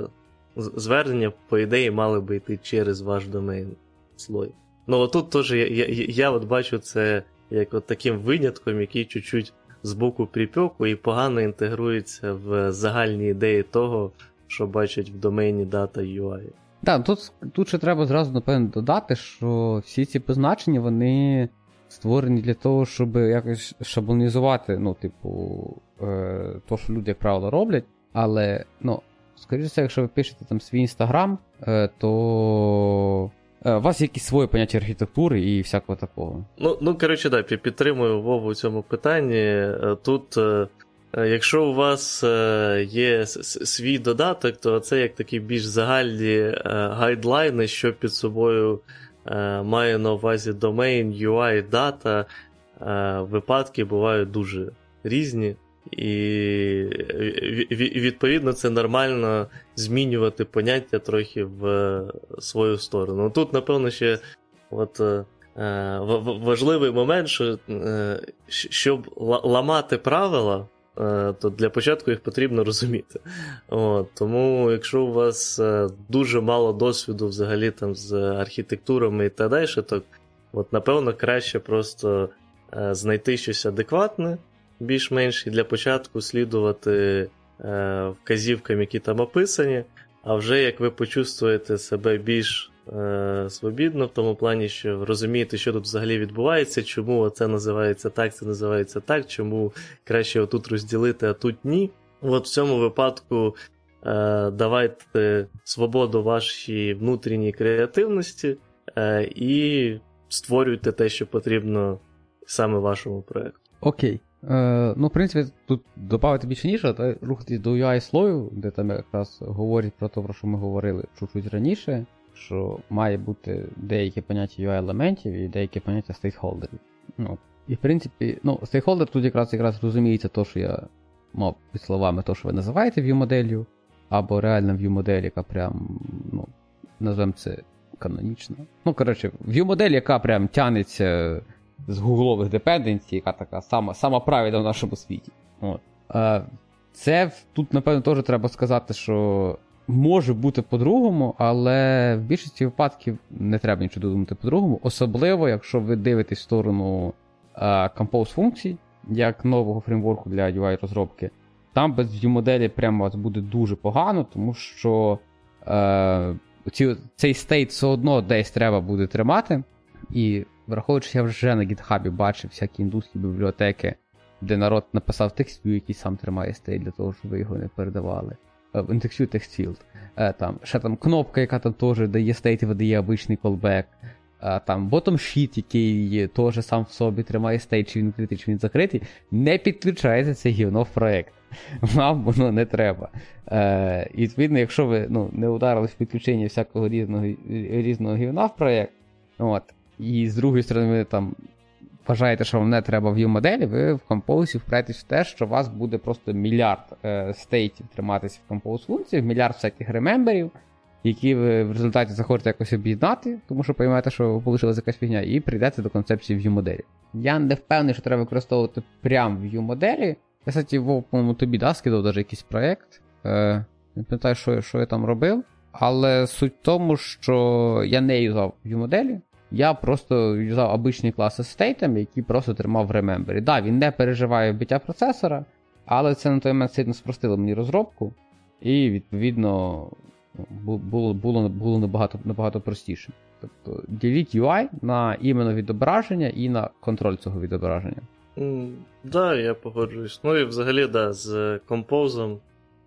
звернення, по ідеї, мали би йти через ваш домен слой. Ну, отут теж я, я, я от бачу це як от таким винятком, який чуть-чуть з боку припеку і погано інтегрується в загальні ідеї того, що бачать в домені UI. Так, тут тут ще треба зразу, напевно, додати, що всі ці позначення, вони створені для того, щоб якось шаблонізувати, ну, типу, е, то, що люди, як правило, роблять. Але, ну, скоріше якщо ви пишете там свій інстаграм, е, то. Е, у вас є якісь свої поняття архітектури і всякого такого. Ну, ну коротше, да, підтримую Вову у цьому питанні. Е, тут, е, якщо у вас є свій додаток, то це як такі більш загальні гайдлайни, що під собою маю на увазі domain, UI, дата. Е, випадки бувають дуже різні. І відповідно це нормально змінювати поняття трохи в свою сторону. Тут, напевно, ще от, е, важливий момент, що щоб ламати правила, Е, то для початку їх потрібно розуміти. От, Тому, якщо у вас е, дуже мало досвіду взагалі там з архітектурами і так далі, то от, напевно краще просто е, знайти щось адекватне, більш-менш, і для початку слідувати вказівкам, які там описані. А вже як ви почувствуєте себе більш е, свобідно, в тому плані, що розумієте, що тут взагалі відбувається, чому це називається так, це називається так, чому краще отут розділити, а тут ні. От в цьому випадку е, давайте свободу вашій внутрішній креативності е, і створюйте те, що потрібно саме вашому проєкту. Окей. Е, Ну, в принципі, тут додати більше ніж, а рухатись до UI слою, де там якраз говорять про те, про що ми говорили чуть-чуть раніше що має бути деякі поняття UI-елементів і деякі поняття стейкхолдерів. Ну, І в принципі, ну, стейкхолдер тут якраз якраз розуміється, то, що я ну, під словами то, що ви називаєте view-моделлю, або реальна view-модель, яка прям, ну, називаємо це канонічно. Ну, коротше, view-модель, яка прям тянеться з гуглових депенденцій, яка така сама сама правильна в нашому світі. От. Це тут, напевно, теж треба сказати, що може бути по-другому, але в більшості випадків не треба нічого думати по-другому, особливо, якщо ви дивитесь в сторону е, Compose функцій, як нового фреймворку для UI-розробки. Там без view-моделі прям у вас буде дуже погано, тому що е, ці, цей state все одно десь треба буде тримати. І враховуючи, я вже на GitHub бачив всякі індусські бібліотеки, де народ написав TextView, який сам тримає state для того, щоб ви його не передавали. В TextView TextField. Там, ще там кнопка, яка там теж дає і видає обичний callback. Там bottom sheet, який теж сам в собі тримає state, чи він відкритий, чи він закритий, не підключається це гівно в проект. Вам воно не треба. Е, І відповідно, якщо ви ну, не ударились в підключення всякого різного різного гівна в проєкт, от, і з другої сторони, ви там вважаєте, що вам не треба view моделі, ви в Compose впретесь в те, що у вас буде просто мільярд е, стейтів триматися в Compose функції, мільярд всяких ремемберів, які ви в результаті захочете якось об'єднати, тому що поймете, що вийшла якась фігня, і прийдете до концепції view моделі. Я не впевнений, що треба використовувати прям view моделі. Я, кстати, Вов, по-моєму, тобі да, скидав навіть якийсь проєкт. Е, Не пам'ятаю, що, що я там робив. Але суть в тому, що я не юзав view моделі. Я просто юзав обичні класи з state ами, які просто тримав в remember і. Так, да, він не переживає вбиття процесора, але це на той момент сильно спростило мені розробку, і, відповідно, було було, було набагато набагато простіше. Тобто діліть UI на іменно відображення і на контроль цього відображення. Так, mm, да, я погоджуюсь. Ну і взагалі, да, з композом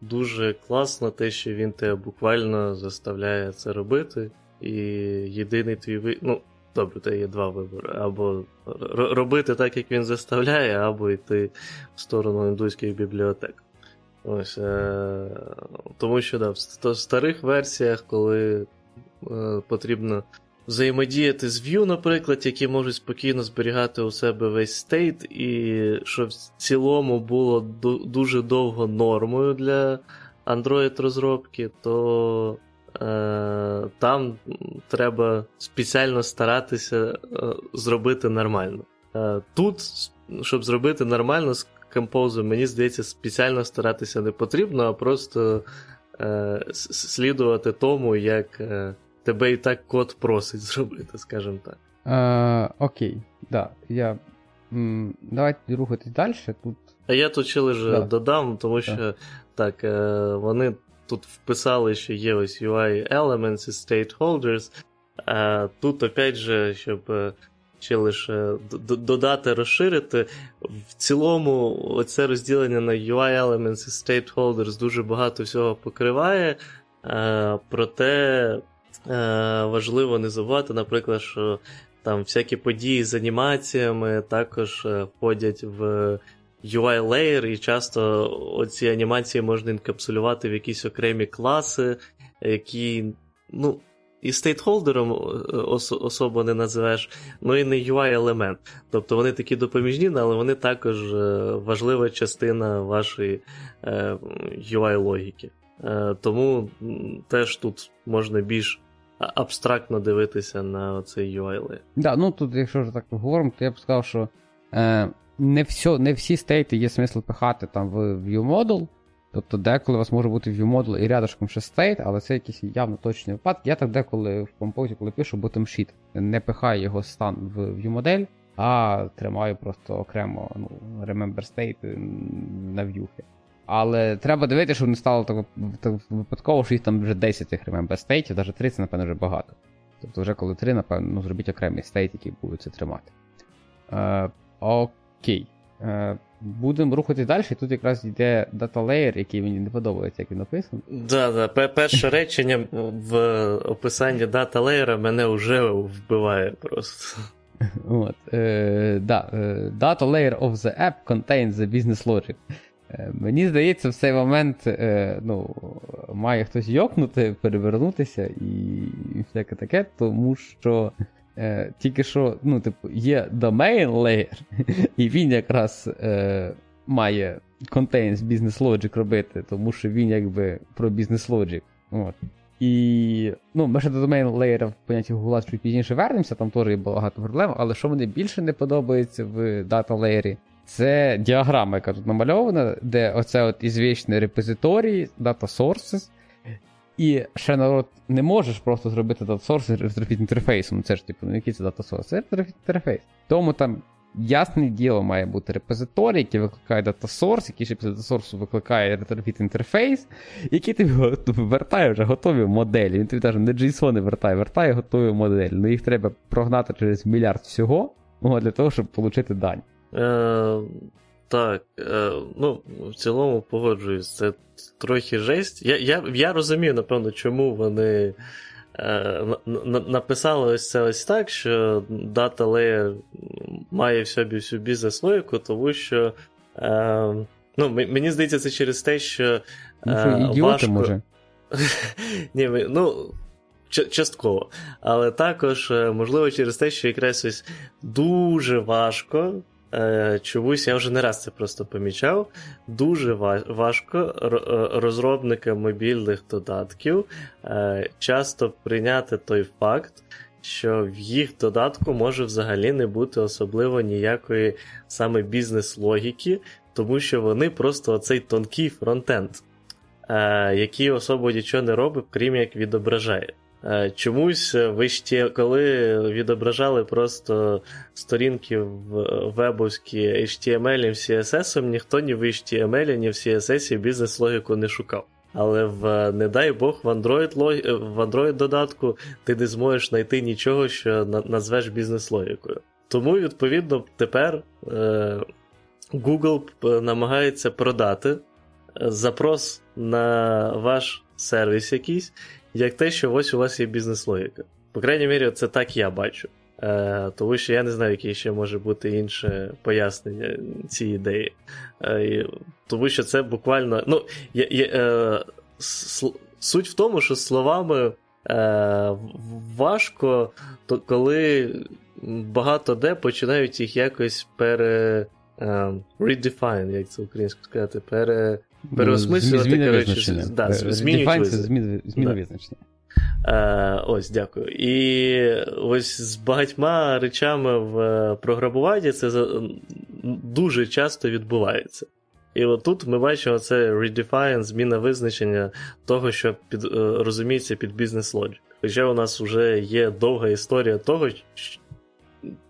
дуже класно те, що він тебе буквально заставляє це робити. І єдиний твій ви... Ну, добре, це є два вибори. Або робити так, як він заставляє, або йти в сторону індуських бібліотек. Ось, е... Тому що да, в старих версіях, коли е... потрібно взаємодіяти з Vue, наприклад, які можуть спокійно зберігати у себе весь стейт, і що в цілому було дуже довго нормою для Android-розробки, то там треба спеціально старатися е, зробити нормально. Е, тут, щоб зробити нормально з Compose, мені здається, спеціально старатися не потрібно, а просто е, слідувати тому, як. Е, тебе і так код просить зробити, скажімо так. Е, Окей, да. Я... Давайте рухатись далі. Тут... А я тут ще лише да. додам, тому що да. так, е, вони тут вписали, що є ось UI Elements і Stakeholders. А Тут, опять же, щоб е, ще лише додати, розширити. В цілому, оце розділення на UI Elements і Stakeholders дуже багато всього покриває. Проте Е, важливо не забувати, наприклад, що там всякі події з анімаціями також е, входять в UI layer, і часто оці анімації можна інкапсулювати в якісь окремі класи, які, ну, і стейтхолдером ос- особо не називаєш, ну і не UI-елемент. Тобто вони такі допоміжні, але вони також е, важлива частина вашої UI-логіки. Тому теж тут можна більш абстрактно дивитися на цей UI layer. Да, ну тут, якщо ж так говоримо, то я б сказав, що е, не все, не всі стейти є смисл пихати там в ViewModel. Тобто деколи у вас може бути ViewModel і рядышком ще state, але це якісь явно точні випадки. Я так деколи в Compose і, коли пишу bottom sheet, не пихаю його стан в ViewModel, а тримаю просто окремо ну, remember state на в'юхи. Але треба дивитися, щоб не стало так, так випадково, що їх там вже 10 тих remember state ів, навіть 3 це, напевно, вже багато. Тобто, вже коли 3, напевно, ну, зробіть окремий state, який буде це тримати. Е, Окей. Е, Будемо рухати далі, тут якраз йде Data Layer, який мені не подобається, як він написаний. Да, да. Перше речення в описанні Data Layer мене вже вбиває просто. От, е, да, Data Layer of the app contains the business logic. Е, мені здається, в цей момент е, ну, має хтось йокнути, перевернутися і всяке таке, тому що е, тільки що ну, типу, є domain layer, і він якраз е, має contains Business Logic робити, тому що він якби про Business Logic. От. І ну, ми ще до домен леєра в понятті Google чуть пізніше вернемося, там теж є багато проблем, але що мені більше не подобається в дата леєрі, це діаграма, яка тут намальована, де оце от ізвічний репозиторій, data sources. І ще народ не можеш просто зробити data source ретрофіт інтерфейсом. Це ж типу, ну який це source? Це інтерфейс. Тому там ясне діло має бути репозиторій, який викликає source, який ще після source викликає ретрофіт інтерфейс, який тобі вертає вже готові моделі. Він тобі навіть не JSON не вертає, вертає готові моделі. Ну їх треба прогнати через мільярд всього для того, щоб отримати дані. Так, е, ну, в цілому погоджуюсь, це трохи жесть. Я я, я розумію, напевно, чому вони е, написали ось це ось так, що Data Layer має в собі всю бізнес-логіку, тому що. Е, ну, Мені здається, це через те, що. Ну, що е, ідіоти, важко... може? Ні, ну, частково. Але також, е, можливо, через те, що якраз ось дуже важко чомусь я вже не раз це просто помічав. Дуже важко е, розробникам мобільних додатків е, часто прийняти той факт, що в їх додатку може взагалі не бути особливо ніякої саме бізнес-логіки, тому що вони просто оцей тонкий фронтенд, який особо нічого не робить, крім як відображає. Е, чомусь в HTML, коли відображали просто сторінки в вебовські HTML і CSS, ніхто ні в HTML, ні в CSS бізнес-логіку не шукав. Але в, не дай Бог, в Android в Android додатку ти не зможеш знайти нічого, що назвеш бізнес-логікою. Тому, відповідно, тепер е, Google намагається продати е, запрос на ваш сервіс якийсь, як те, що ось у вас є бізнес-логіка. По крайній мірі, це так я бачу. Е, Тому що я не знаю, яке ще може бути інше пояснення цієї ідеї. Е, Тому що це буквально. Ну, я, я, е, Суть в тому, що словами е, важко, то коли багато де починають їх якось пере. Um, redefine, як це українською сказати, пере, переосмислювати. Зміни визначення. Да, Redefine це зміни визначення. Е, Ось, дякую. І ось з багатьма речами в е, програмуванні це дуже часто відбувається. І от тут ми бачимо це redefine, зміна визначення того, що під, е, розуміється під бізнес лоджик. Хоча у нас вже є довга історія того,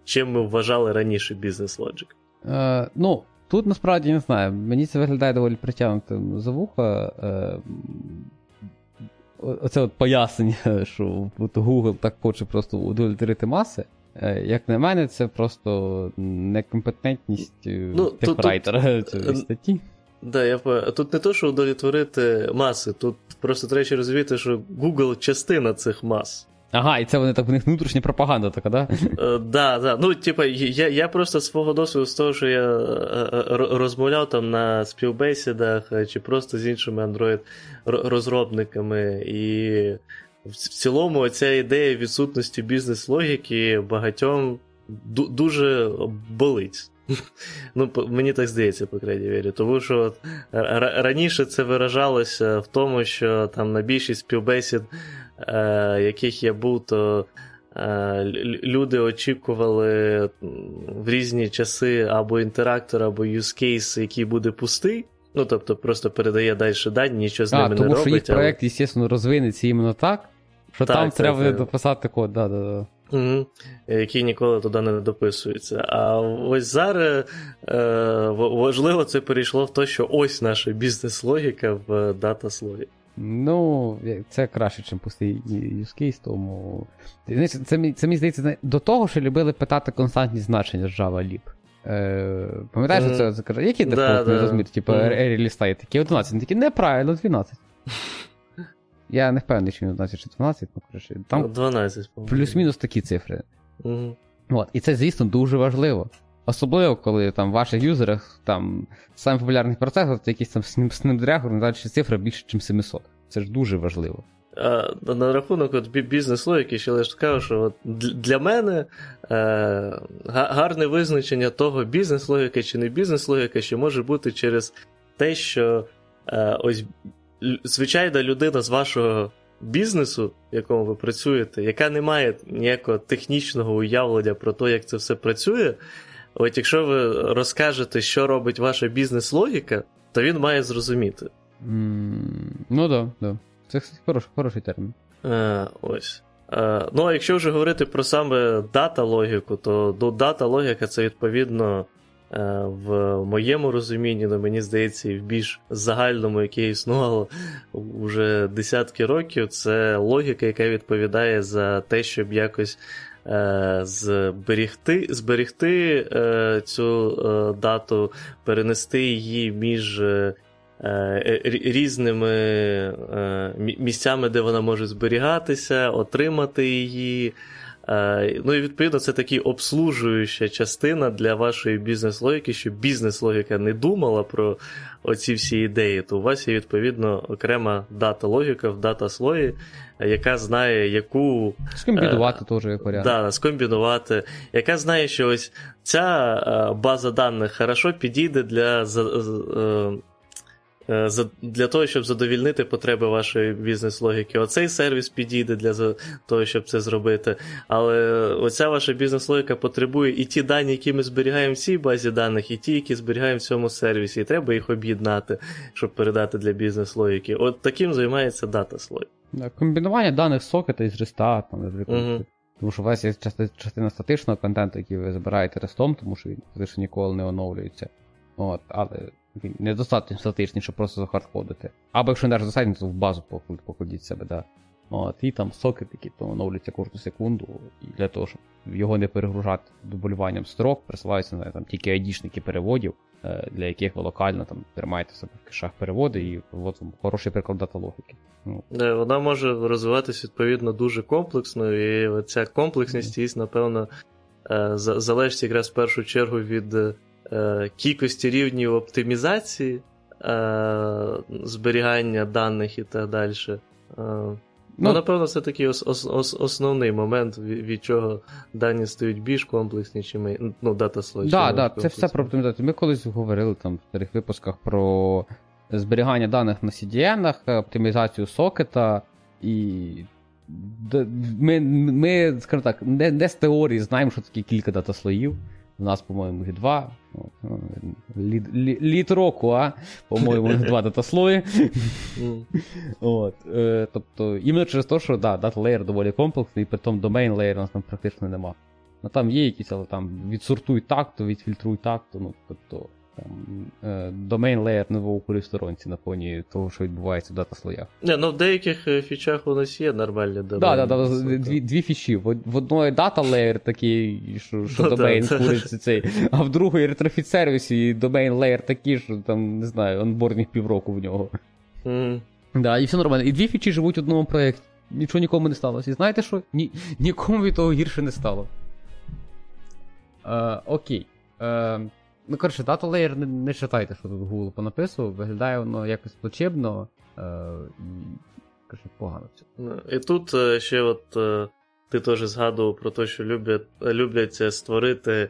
чим ми вважали раніше бізнес лоджик. Е, ну, тут насправді не знаю. Мені це виглядає доволі притягнутим за вуха. Е, Оце от пояснення, що от Google так хоче просто удовлетворити маси. Е, як на мене, це просто некомпетентність е, ну, техрайтера цієї статті. Да, я Тут не то, що удовлетворити маси, тут просто треба розуміти, що Google частина цих мас. Ага, і це вони так, у них внутрішня пропаганда така, да? Е, да, да. Ну, типа, я я просто свого досвіду з того, що я е, е, розмовляв там на співбесідах чи просто з іншими Android-розробниками. І в цілому ця ідея відсутності бізнес-логіки багатьом дуже болить. Ну, Мені так здається, по крайній мірі. Тому що раніше це виражалося в тому, що там на більшість співбесід яких я був, то е, люди очікували в різні часи або інтерактор, або юзкейс, який буде пустий. Ну, тобто, просто передає далі дані, нічого з ними а, не робить. Тому що їх але... проект, звісно, розвинеться іменно так, що так, там це, треба це... дописати код. да, да, да. Угу. Який ніколи туди не дописується. А ось зараз е, важливо це перейшло в те, що ось наша бізнес-логіка в дата-слої. Ну, це краще, ніж пустий use case, тому. Це, це, це мені здається, до того, що любили питати константні значення з Java Lib. Е, Пам'ятаєш, mm. це, це каже, які дефолтні да, розміри, типу ліста такі 11, вони такі неправильно, 12. Я не впевнений, чи він 11 чи 12, ну коротше. Там 12, плюс-мінус такі цифри. Mm. От, І це, звісно, дуже важливо. Особливо, коли там в ваших юзерах там самий популярний процесор, це якийсь там Snapdragon, далі цифра більше, ніж 700. Це ж дуже важливо. А, На рахунок от бізнес-логіки, ще лише скажу, що от для мене е, гарне визначення того, бізнес-логіка чи не бізнес-логіка, ще може бути через те, що е, ось звичайна людина з вашого бізнесу, в якому ви працюєте, яка не має ніякого технічного уявлення про те, як це все працює. От якщо ви розкажете, що робить ваша бізнес-логіка, то він має зрозуміти. Mm, ну так, да, да. це хороший, хороший термін. Е, Ось. Е, ну, а якщо вже говорити про саме дата-логіку, то ну, дата-логіка це відповідно е, в моєму розумінні, ну, мені здається, і в більш загальному, яке існувало вже десятки років, це логіка, яка відповідає за те, щоб якось зберігти зберігти е, цю е, дату, перенести її між. Е, різними е, місцями, де вона може зберігатися, отримати її. Е, ну і відповідно, це така обслужуюча частина для вашої бізнес-логіки, щоб бізнес-логіка не думала про оці всі ідеї, то у вас є відповідно окрема дата-логіка в дата-слої, яка знає, яку. Скомбінувати теж як варіант. Да, скомбінувати, яка знає, що ось ця база даних хорошо підійде для. Е, для того, щоб задовільнити потреби вашої бізнес-логіки. Оцей сервіс підійде для того, щоб це зробити. Але оця ваша бізнес-логіка потребує і ті дані, які ми зберігаємо в цій базі даних, і ті, які зберігаємо в цьому сервісі. І треба їх об'єднати, щоб передати для бізнес-логіки. От таким займається дата-слой. Комбінування даних сокета із реста, там, угу. Тому що у вас є частина статичного контенту, який ви збираєте рестом, тому що він фактично ніколи не оновлюється. От, Але він недостатньо статичний, щоб просто захардкодити. Або якщо не достатньо, то в базу покладіть себе, да. От, І там сокет, який там оновлюється кожну секунду, і для того, щоб його не перегружати дублюванням строк, присилаються не, там, тільки айдішники переводів, е, для яких ви локально там тримаєте себе в кишах переводи, і от вам хороший приклад дата логіки. Ну. Вона може розвиватися відповідно дуже комплексно, і ця комплексність, mm. напевно, е, залежить якраз в першу чергу від Е, кількості рівнів оптимізації, е, зберігання даних і так далі. Е, ну, ну, напевно, це такий ос- ос- ос- основний момент, від, від чого дані стають більш комплексні, чи ми, ну, data слой. Так, да, да, це все про оптимізацію. Ми колись говорили там в старих випусках про зберігання даних на CDN, оптимізацію сокета, і ми, ми скажімо так, не, не з теорії знаємо, що таке кілька data слоїв. У нас, по-моєму, їх два. Lead, lead року, а? По-моєму, їх два data слої. От. Е, Тобто, іменно через те, що да, data layer доволі комплексний, і при тому domain layer у нас там практично нема. Ну там є якісь, але там відсортуй так, то відфільтруй так, то ну, тобто Domain layer не в сторонці на фоні того, що відбувається в дата-слоях. Не, ну в деяких е, фічах у нас є нормальні домен. Так, да, да, дві дві фічі. В, в одної дата layer такий, що що домейн куриться цей, а в другої ретрофіт сервісі домейн layer такий, що там, не знаю, онбордних півроку в нього. Mm. Да, І все нормально. І дві фічі живуть в одному проєкті. Нічого нікому не сталося. І знаєте що? Ні, Нікому від того гірше не стало. Е, окей. Е, Ну, коротше, data layer не, не читайте, що тут Google понаписував, виглядає воно якось плачебно е, і коротше, погано. Ну, і тут е, ще от е, ти теж згадував про те, що люблять люблять створити е,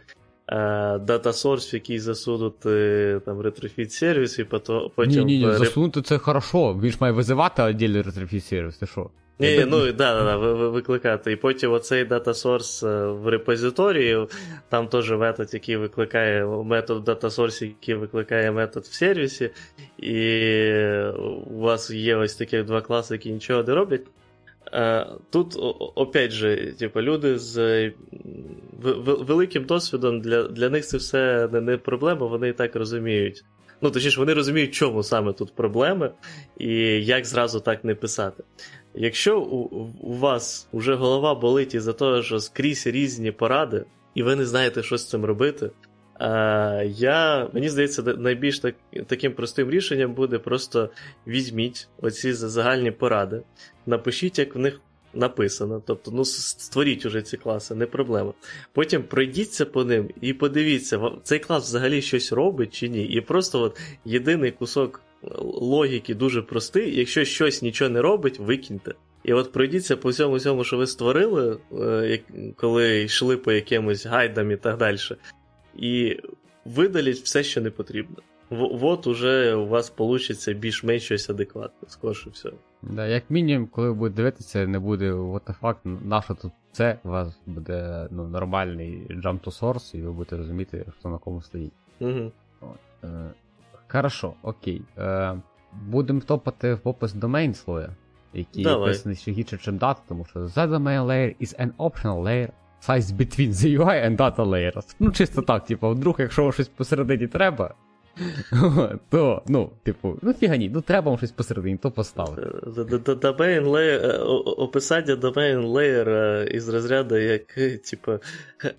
data source, в який засунути там Retrofit сервіс, і потім. Ні, ні, ні, засунути це хорошо. Він ж має визивати віддільний ретрофіт сервіс, ти що? Ні, ну да, да, да, викликати. І потім оцей дата source е, в репозиторії, там теж метод, який викликає метод data source, який викликає метод в сервісі, і у вас є ось такі два класи, які нічого не роблять. Е, тут, опять же, типу, люди з великим досвідом для для них це все не проблема, вони і так розуміють. Ну, точніше, вони розуміють, чому саме тут проблеми, і як зразу так не писати. Якщо у, у вас вже голова болить із-за того, що скрізь різні поради, і ви не знаєте, що з цим робити, а, я, мені здається, найбільш так, таким простим рішенням буде просто візьміть оці загальні поради, напишіть, як в них написано. Тобто, ну, створіть уже ці класи, не проблема. Потім пройдіться по ним і подивіться, цей клас взагалі щось робить чи ні. І просто от єдиний кусок логіки дуже простий. Якщо щось нічого не робить, викиньте. І от пройдіться по всьому всьому, що ви створили, е, коли йшли по якимось гайдам і так далі. І видаліть все, що не потрібно. в- от уже у вас вийде більш-менш щось адекватне, скорше все. Да, як мінімум, коли ви будете дивитися, не буде what the fuck, наше тут це, у вас буде ну, нормальний jump to source, і ви будете розуміти, хто на кому стоїть. Угу. Е, хорошо, окей. Е, будемо топати в опис domain слоя, який Давай. описаний ще гірше, чим дата, тому що the domain layer is an optional layer size between the UI and data layers. Ну, чисто так, типу, вдруг, якщо вам щось посередині треба, то, ну, типу, ну фігані, ну треба вам щось посередині, то поставити. Domain layer, е, о- о- описання domain layer е, із розряду як, е, типу, е,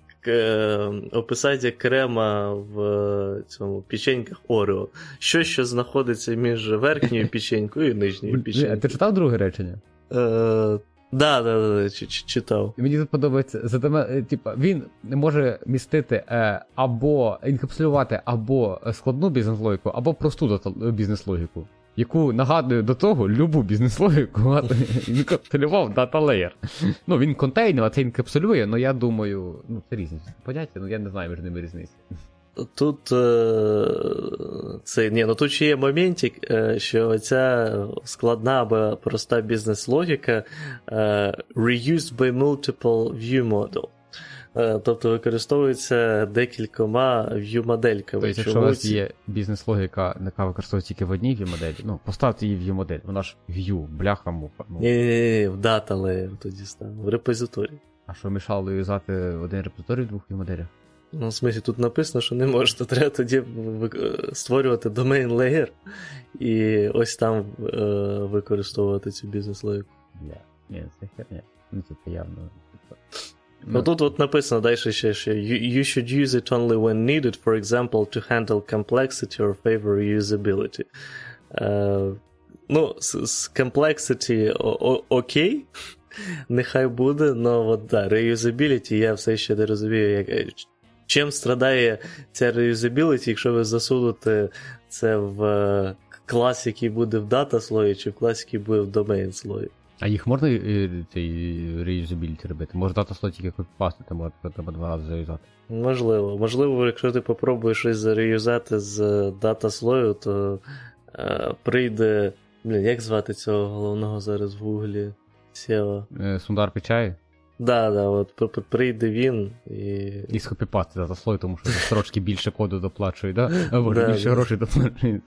описання крема в е, цьому печеньках Орео. Що що знаходиться між верхньою печенькою і нижньою А ти читав друге речення? Е, Да, да, да, да, чи- чи- читав. Мені тут подобається, е, типа, він може містити е, або інкапсулювати або складну бізнес-логіку, або просту бізнес-логіку, яку нагадую до того, любу бізнес-логіку інкапсулював дата леєр. Ну, він контейнер, а це інкапсулює, але я думаю, ну, це різні поняття, ну я не знаю між ними різниці. Тут е, це, ні, ну тут ще є моментик, е, що ця складна або проста бізнес-логіка е, reused by multiple view model. Е, Тобто використовується декількома view-модельками. Тобто, якщо у вас є бізнес-логіка, яка використовується тільки в одній view-моделі, ну, поставте її в view-модель, вона ж view, бляха муха. Ну, Ні, ні, ні, в дата layer тоді став, в репозиторії. а що мішало юзати один репозиторій в двох view-моделях? Ну, в смислі, тут написано, що не можна. Треба тоді створювати domain layer і ось там е, використовувати цю бізнес-логіку. Бля, ні, це херня. Ну, це явно. Ну тут от написано далі ще, що you, you should use it only when needed, for example, to handle complexity or favor usability. Е, ну, з, з complexity о- окей, нехай буде, але от, да, reusability я все ще не розумію, як, е, чим страдає ця reusability, якщо ви засунете це в е, клас, який буде в дата слої, чи в клас, який буде в domain слої. А їх можна е, цей реюзабіліті робити? Може дата слот тільки копіпастити, може треба два рази зав'язати. Можливо. Можливо, якщо ти попробуєш щось зареюзати з дата слою, то е, прийде. Блін, як звати цього головного зараз в Гуглі? Сєва. Е, Сундар Пічай Да, да, от прийде він і. і скопіпасти дата слой, тому що за трошки більше коду доплачує, да? Або більше грошей доплачує.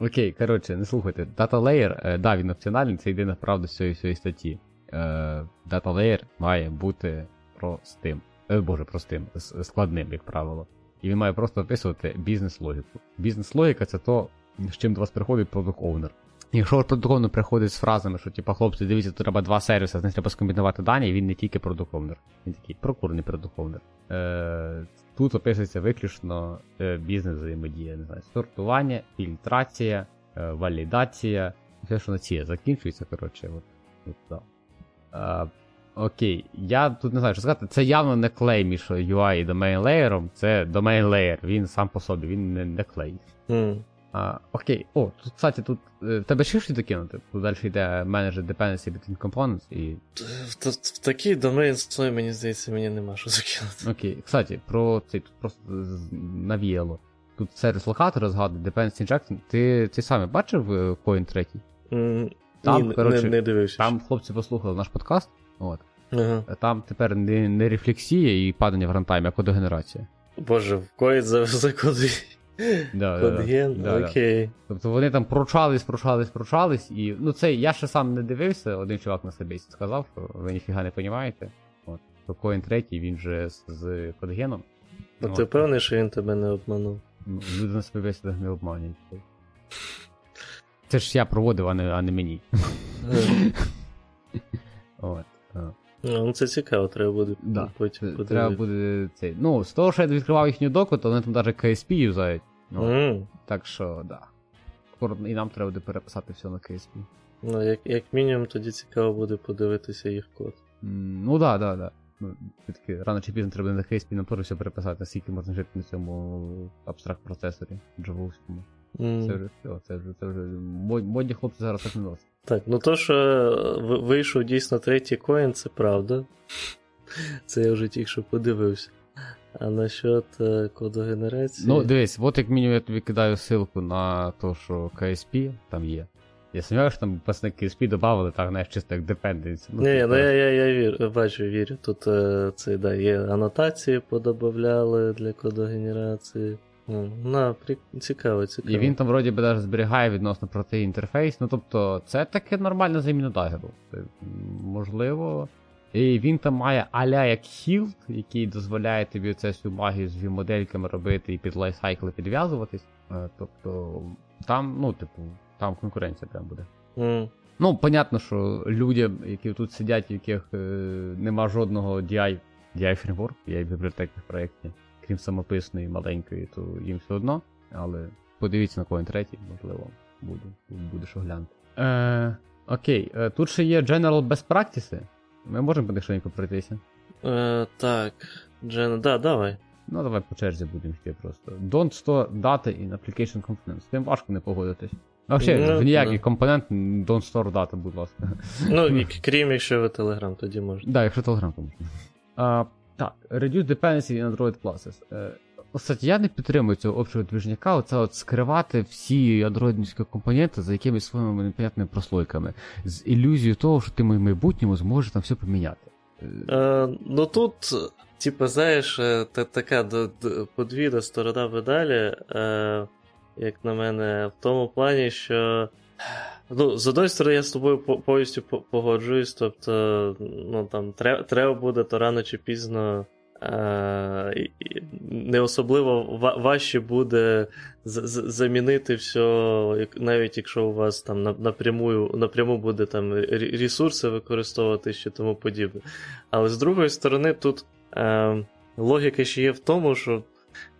Окей, коротше, не слухайте. Data Layer, е, да, він опціональний, це єдина правда з цієї всієї статті. Е, Data Layer має бути простим. Е, Боже, простим, складним, як правило. І він має просто описувати бізнес-логіку. Бізнес-логіка це то, з чим до вас приходить продукт оунер Якщо продукт оунер приходить з фразами, що типа хлопці, дивіться, тут треба два сервіси, з них треба скомбінувати дані, він не тільки продукт оунер він такий прокурний продукт оунер Е, Тут описується виключно е, бізнес взаємодія, не знаю, сортування, фільтрація, е, валідація, все, що на ці закінчується, коротше, от, от да. Е, Окей, я тут не знаю, що сказати. Це явно не клей між UI і domain layer, це domain layer, він сам по собі, він не, не клей. М. А, окей, о, тут, кстати, тут е, в тебе ще щось докинути? Тут далі йде менеджер dependency between components і. В, в, в такий домен слой, мені здається, мені нема що закинути. Окей, кстати, про цей тут просто навіяло. Тут сервіс локатора згадує, dependency injection. Ти цей саме бачив е, Coin 3? М, Там, ні, не- коротше, не, не дивився. Там хлопці послухали наш подкаст. От. Ага. Там тепер не, не рефлексія і падання в рантаймі, а кодогенерація. Боже, в кої за, за коди. Да, да, да. Кодген, Да, да. окей. Тобто вони там прочались, прочались, прочались, і ну це я ще сам не дивився, один чувак на собі сказав, що ви ніфіга не розумієте. От. То Коін третій, він же з, з кодгеном. А ти впевнений, що він тебе не обманув? Ну, Люди на себе не обманюють. Це ж я проводив, а не, а не мені. Е, От. е. Ну, це цікаво, треба буде Да. потім подивитися. Треба буде цей. Ну, з того, що я відкривав їхню доку, то вони там навіть KSP юзають. От. М, Так що, да. І нам треба буде переписати все на KSP. Ну, як, як мінімум, тоді цікаво буде подивитися їх код. М, Ну да, да, да. Ну, таки, рано чи пізно треба на KSP на все переписати, наскільки можна жити на цьому абстракт процесорі джавовському. М. Це вже все, це вже це вже модні хлопці зараз так не носять. Так, ну то, що вийшов дійсно третій коін, це правда. Це я вже тільки що подивився. А насчет е, коду генерації. Ну, дивись, от як мінімум я тобі кидаю ссылку на те, що KSP там є. Я сумніваюся, що там власне KSP додавали, так, знаєш, чисто як dependency. Ну, Ні, ну я я, я вір, бачу, вірю. Тут е, це, да, є анотації подобавляли для кодогенерації. На, при... цікаво, цікаво. І він там вроді би навіть зберігає відносно прості інтерфейс. Ну тобто, це таке нормальна заміна Dagger у. Можливо. І він там має аля як Hilt, який дозволяє тобі цю всю магію з модельками робити і під lifecycle и підв'язуватись. Тобто, там, ну, типу, там конкуренція прям буде. Mm. Ну, понятно, що люди, які тут сидять, в яких е, нема жодного DI, DI фреймворк, DI бібліотеки в проєкті, крім самописної маленької, то їм все одно. Але подивіться на когось третій, можливо, буде, буде що глянути. Е, Окей, е, тут ще є General Best Practices. Ми можемо по них швидко пройтися? Е, Так, Джен, да, давай. Ну, давай по черзі будемо йти просто. Don't store data in application components. З тим важко не погодитись. А взагалі, Ну, в ніякий да. компонент don't store data, будь ласка. Ну, і крім, якщо ви Telegram, тоді можна. Да, якщо Telegram, то можна. А, так, reduce dependency in Android classes. Кстати, я не підтримую цього общого движняка, оце от скривати всі андроїдівські компоненти за якимись своїми непонятними прослойками. З ілюзією того, що ти в майбутньому зможеш там все поміняти. Е, ну тут, типу, знаєш, е, та, така подвійна сторона медалі, е, як на мене, в тому плані, що. Ну, з одної сторони, я з тобою повністю погоджуюсь, тобто, ну там треба буде, то рано чи пізно. Е, не особливо важче буде замінити все, навіть якщо у вас там на- напряму, напряму буде там ресурси використовувати чи тому подібне. Але з другої сторони, тут е, логіка ще є в тому, що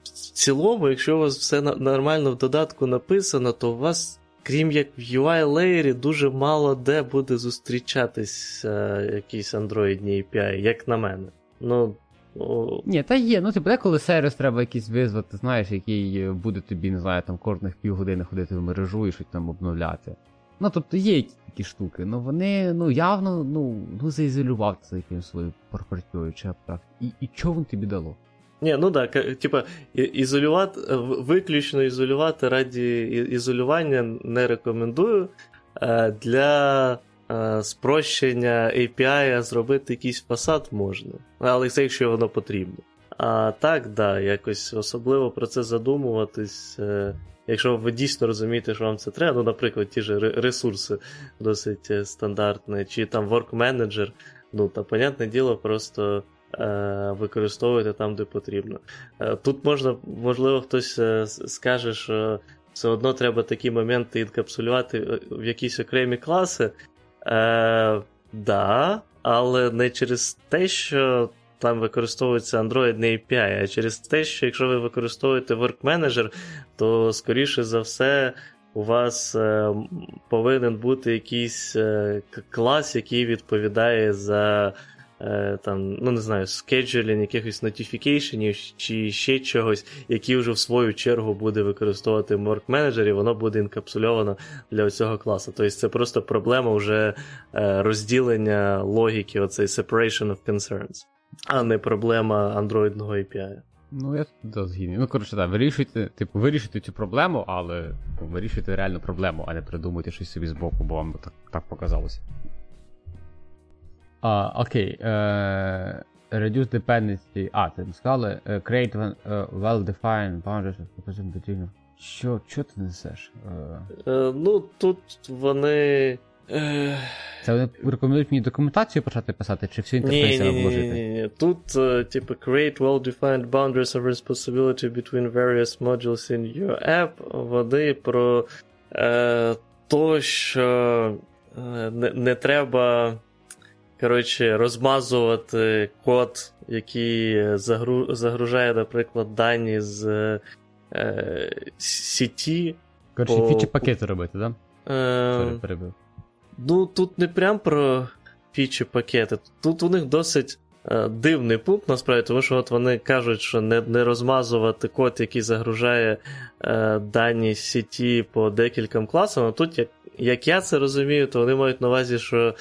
в цілому, якщо у вас все нормально в додатку написано, то у вас, крім як в UI-леєрі, дуже мало де буде зустрічатись е, якийсь Android API, як на мене. Ну, ну, Ні, та є, ну типу, деколи сервіс треба якийсь визвати, знаєш, який е, буде тобі, не знаю, там кожних півгодини ходити в мережу і щось там обновляти. Ну, тобто є якісь такі штуки, ну вони ну явно ну, ну заізолював це якимось своєю пропрацюю чи так. І, і чого він тобі дало? Ні, ну так, да, типа, ізолювати, е, виключно ізолювати раді ізолювання не рекомендую. Е, Для е, спрощення API зробити якийсь фасад можна, але це якщо воно потрібно. А так, да, якось особливо про це задумуватись. е, Якщо ви дійсно розумієте, що вам це треба, ну, наприклад, ті ж ресурси досить е, стандартні, чи там Work Manager, ну, та, понятне діло, просто е, використовуйте там, де потрібно. Е, Тут можна, можливо, хтось е, скаже, що все одно треба такі моменти інкапсулювати е, в якісь окремі класи. Е, да, але не через те, що там використовується Android не API, а через те, що якщо ви використовуєте Work Manager, то скоріше за все. У вас е, повинен бути якийсь е, клас, який відповідає за там, ну не знаю, скеджулінг якихось нотіфікейшенів чи ще чогось, які вже в свою чергу буде використовувати Work Manager, і воно буде інкапсульовано для цього класу. Тобто це просто проблема вже е, розділення логіки, оцей separation of concerns, а не проблема андроїдного API. Ну, я тут згідний. Ну, коротше, так, вирішуйте, типу, вирішуйте цю проблему, але типу, вирішуйте реальну проблему, а не придумуйте щось собі збоку, бо вам так, так показалося. А, окей. Е, reduce dependency. А, це ми сказали. Е, create one, е, well-defined boundaries of between. Що, що ти несеш? Е, Е, ну, тут вони. Е... це вони рекомендують мені документацію почати писати, чи всю інтерфейс ні, ні, ні, ні. Тут, типу, create well-defined boundaries of responsibility between various modules in your app. Вони про е, то, що не, не треба. Коротше, розмазувати код, який загру, загружає, наприклад, дані з е, сіті. Коротше, по- фічі пакети робити, так? Да? Е, перебив. Ну, тут не прям про фічі пакети. Тут у них досить е, дивний пункт, насправді, тому що от вони кажуть, що не, не розмазувати код, який загружає е, дані сіті по декільком класам. А тут, як, як я це розумію, то вони мають на увазі, що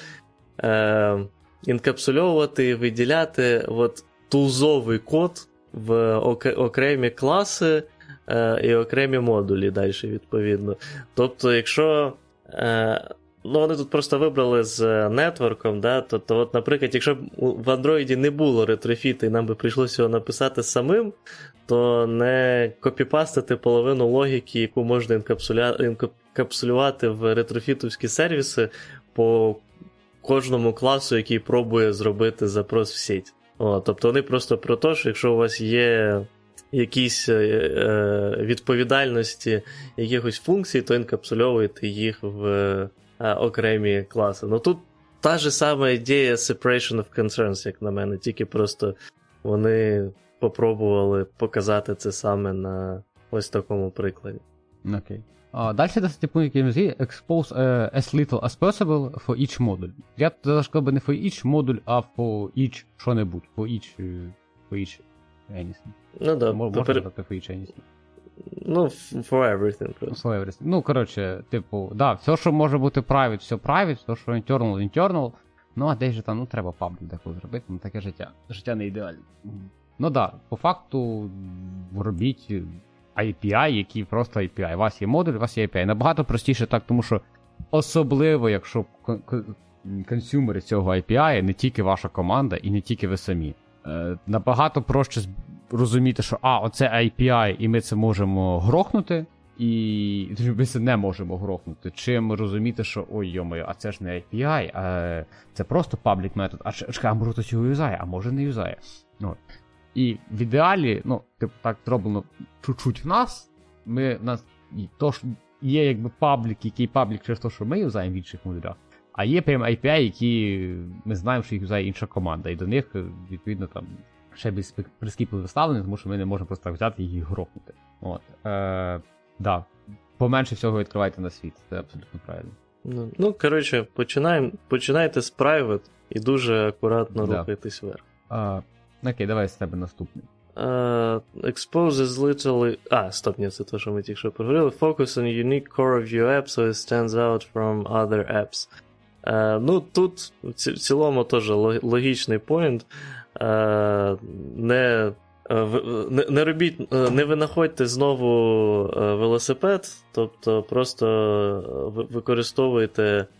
е, інкапсульовувати виділяти от, тулзовий код, в окремі класи е, і окремі модулі далі, відповідно. Тобто, якщо. Е, Ну, вони тут просто вибрали з нетворком, да, то, от, наприклад, якщо б в Android не було ретрофіта і нам би прийшлося його написати самим, то не копіпастити половину логіки, яку можна інкапсулювати в ретрофітовські сервіси по кожному класу, який пробує зробити запрос в сіть. О, Тобто вони просто про те, що якщо у вас є якісь е, е, відповідальності якихось функцій, то інкапсульовуєте їх в е, окремі класи. Ну тут та ж сама ідея separation of concerns, як на мене, тільки просто вони попробували показати це саме на ось такому прикладі. Окей. А, Далі досить пункт, який назві expose uh, as little as possible for each module. Я сказав би не for each module, а for each що-небудь, for each, for each anything. Ну да. Можна сказати for each anything. Ну, for everything просто. For everything. Ну, коротше, типу, да, все, що може бути private, все private, все, що internal, internal. Ну, а десь же там, ну, треба паблік деколи зробити, ну таке життя. Життя не ідеальне. Ну да, по факту робіть API, який просто API. У вас є модуль, у вас є API. Набагато простіше так, тому що особливо, якщо консюмери цього API, не тільки ваша команда і не тільки ви самі. Е, набагато проще розуміти, що а, оце API, і ми це можемо грохнути. І ми це не можемо грохнути. Чим розуміти, що ой йомою, а це ж не API, а це просто паблік метод. А а може хтось його юзає, а може не юзає. От. І в ідеалі, ну, типу, так зроблено чуть-чуть в нас. Ми в нас то ж є якби public, який public через те, що ми юзаємо в інших модулях. А є прям API, які ми знаємо, що їх юзає інша команда. І до них, відповідно, там ще більш прискіпливо виставлені, тому що ми не можемо просто так взяти і їх грохнути. От. Е, да. Поменше всього відкривайте на світ, це абсолютно правильно. Ну, ну коротше, починаємо, починайте з private і дуже акуратно да. рухайтесь вверх. Окей, давай з тебе наступний. Uh, exposes literally. А, стоп, ні, це те, що ми тільки що поговорили. Focus on unique core of your app, so it stands out from other apps. Uh, ну, тут в цілому теж логічний поінт. Uh, не не, не робіть, не винаходьте знову велосипед, тобто просто використовуйте Е,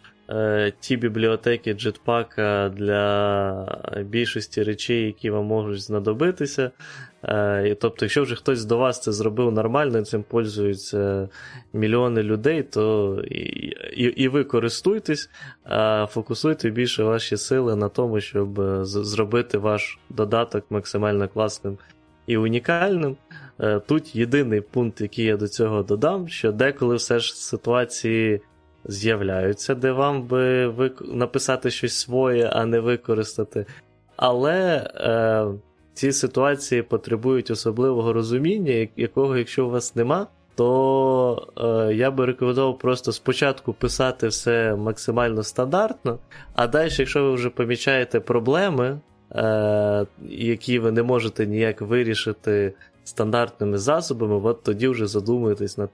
ті бібліотеки Jetpack для більшості речей, які вам можуть знадобитися. Е, тобто, якщо вже хтось до вас це зробив нормально, цим пользуються мільйони людей, то і, і, і ви користуйтесь, а фокусуйте більше ваші сили на тому, щоб зробити ваш додаток максимально класним і унікальним. Е, тут єдиний пункт, який я до цього додам, що деколи все ж ситуації з'являються, де вам би вик... написати щось своє, а не використати. Але е, ці ситуації потребують особливого розуміння, якого, якщо у вас нема, то е, я би рекомендував просто спочатку писати все максимально стандартно, а далі, якщо ви вже помічаєте проблеми, е, які ви не можете ніяк вирішити стандартними засобами, от тоді вже задумуєтесь над,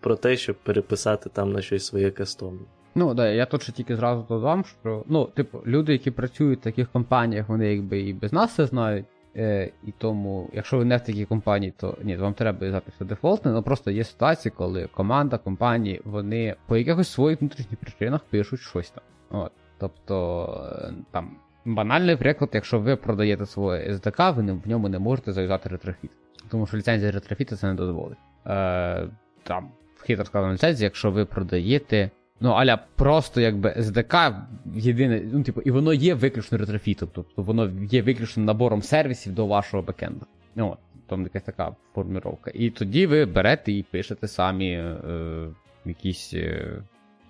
про те, щоб переписати там на щось своє кастомне. Ну, да, я тут ще тільки зразу додам, що ну, типу, люди, які працюють в таких компаніях, вони якби і без нас це знають. Е, І тому, якщо ви не в такій компанії, то ні, вам треба все дефолтне, але просто є ситуації, коли команда, компанії, вони по якихось своїх внутрішніх причинах пишуть щось там. От. Тобто, е, там, банальний приклад, якщо ви продаєте своє SDK, ви в ньому не можете зав'язати ретрофіт тому що ліцензія ретрофіта це не дозволить. Е, Там хитро сказано ліцензія, якщо ви продаєте. Ну, аля просто якби SDK єдине, ну, типу, і воно є виключно ретрофітом, тобто воно є виключно набором сервісів до вашого бекенду. Ну, Там якась така форміровка. І тоді ви берете і пишете самі е, якісь. Е,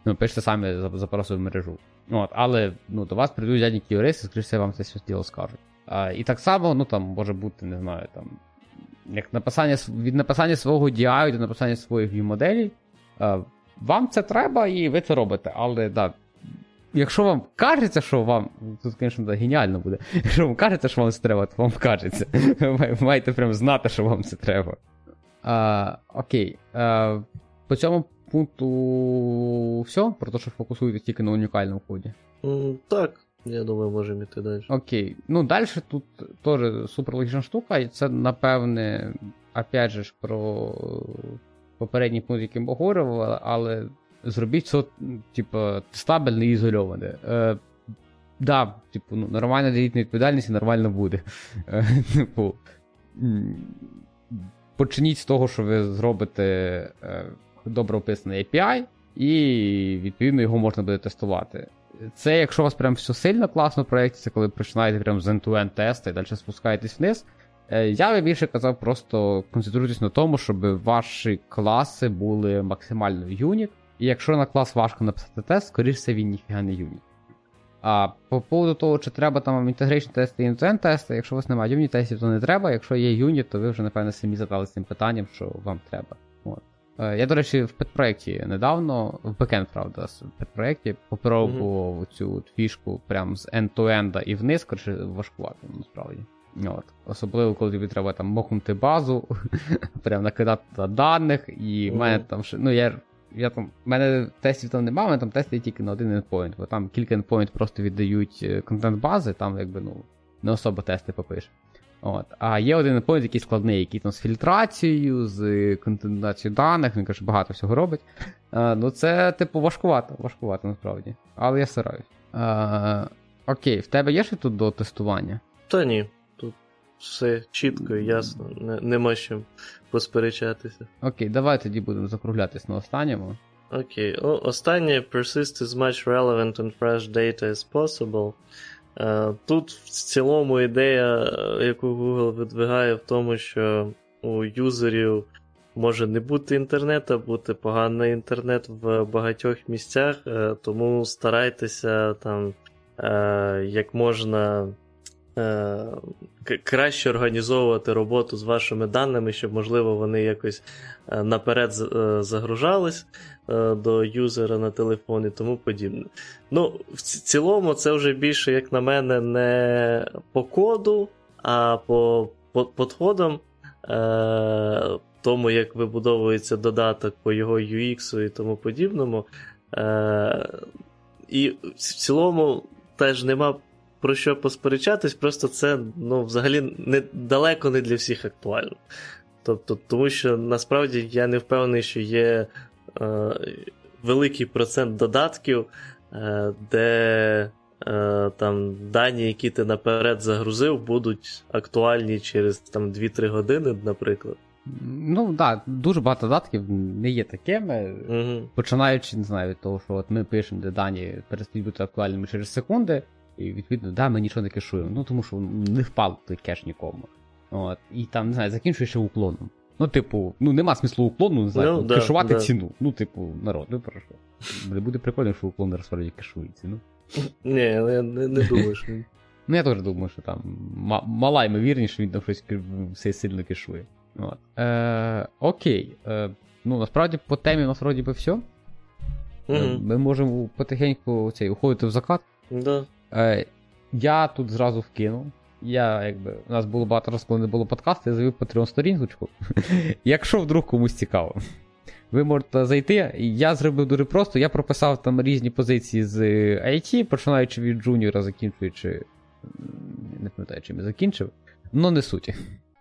ну, пишете самі запроси в мережу. От, Але ну, до вас прийдуть дядькі юристи, скоріше вам це все діло скажуть. А, І так само, ну там може бути, не знаю, там як написання, від написання свого DI до написання своїх view-моделей. Е, вам це треба і ви це робите. Але да, якщо вам кажеться, що вам. Тут, звісно, да, геніально буде. Якщо вам кажеться, що вам це треба, то вам кажеться. Ви маєте прям знати, що вам це треба. А, Окей. А, По цьому пункту все, про те, що фокусуєтесь тільки на унікальному коді. Так. Я думаю, можемо йти далі. Окей. Ну, далі тут теж суперлогічна штука, і це, напевне, опять же ж, про попередній пункт, який ми але зробіть все, типу, стабільне і ізольоване. Е, Да, типу, ну, нормальна ділітна відповідальність і нормально буде. Е, типу, почніть з того, що ви зробите е, добре описаний API, і відповідно його можна буде тестувати. Це, якщо у вас прям все сильно класно в проєкті, це коли починаєте прям з end-to-end тести і далі спускаєтесь вниз. Е, я би більше казав, просто концентруйтесь на тому, щоб ваші класи були максимально unit. І якщо на клас важко написати тест, скоріше він ніфіга не unit. А по поводу того, чи треба там integration тести і end тести, якщо у вас немає unit тестів, то не треба. Якщо є unit, то ви вже, напевно, самі задали цим питанням, що вам треба. От. Е, я, до речі, в pet проєкті недавно, в бекенд, правда, в pet проєкті попробував mm-hmm. цю фішку прям з end-to-end і вниз, коротше, важкувато, насправді. От. Особливо, коли тобі треба там мокнути базу, прям накидати даних, і в мене там. Ну, я я там, в мене тестів там немає, в мене там тести тільки на один endpoint, бо там кілька endpoint просто віддають е, контент бази, там якби ну, не особо тести попиш. От. А є один endpoint, який складний, який там з фільтрацією, з контентацією даних, він каже, багато всього робить. А, Ну це, типу, важкувато, важкувато насправді. Але я стараюсь. А, Окей, в тебе є ще тут до тестування? Та ні Тут все чітко і ясно, не, нема чим посперечатися. Окей, давай тоді будемо закруглятись на останньому. Окей, О, останнє persist as much relevant and fresh data as possible. Uh, тут в цілому ідея, яку Google видвигає, в тому, що у юзерів може не бути інтернету, а бути поганий інтернет в багатьох місцях, uh, тому старайтеся там uh, як можна Е, краще організовувати роботу з вашими даними, щоб, можливо, вони якось е, наперед е, загружались до юзера на телефон і тому подібне. Ну, в цілому, це вже більше, як на мене, не по коду, а по підходам. Тому, як вибудовується додаток по його UX і тому подібному. І в цілому теж нема про що посперечатись, просто це ну, взагалі не, далеко не для всіх актуально. Тобто, Тому що насправді я не впевнений, що є е, великий процент додатків, е, де е, там дані, які ти наперед загрузив, будуть актуальні через там 2-3 години, наприклад. Ну так, да, дуже багато додатків не є такими. Угу. Починаючи, не знаю, від того, що от ми пишемо, де дані перестають бути актуальними через секунди. І відповідно, да, ми нічого не кешуємо. Ну тому що не впав той кеш нікому. От. І там, не знаю, закінчуєш ще уклоном. Ну, типу, ну нема смислу уклону, не знаю, ну, да, кешувати да. ціну. Ну, типу, народ, ну про що. Буде прикольно, що уклон насправді кешує ціну. Ні, я не, не думаю, що. Ну, я теж думаю, що там мала ймовірність, що він там щось все сильно кешує. От. Е, Окей. Е, Ну, насправді, по темі у нас вроді би все. Mm-hmm. Ми можемо потихеньку цей, уходити в закат. Да. Е, Я тут зразу вкинув. Я, якби, У нас було багато разів, коли не було подкасту, я завів Patreon сторіночку. Якщо вдруг комусь цікаво, ви можете зайти. Я зробив дуже просто. Я прописав там різні позиції з IT, починаючи від джуніора, закінчуючи. Не пам'ятаю, чим я закінчив, але не суті.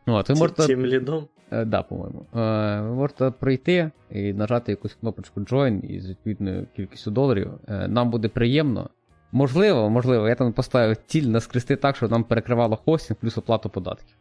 От, ви можете... Тим лідом? Е, да, по-моєму. Е, ви можете прийти і нажати якусь кнопочку Join із відповідною кількістю доларів. Е, нам буде приємно. Можливо, можливо, я там поставив ціль наскрести так, щоб нам перекривало хостинг плюс оплату податків.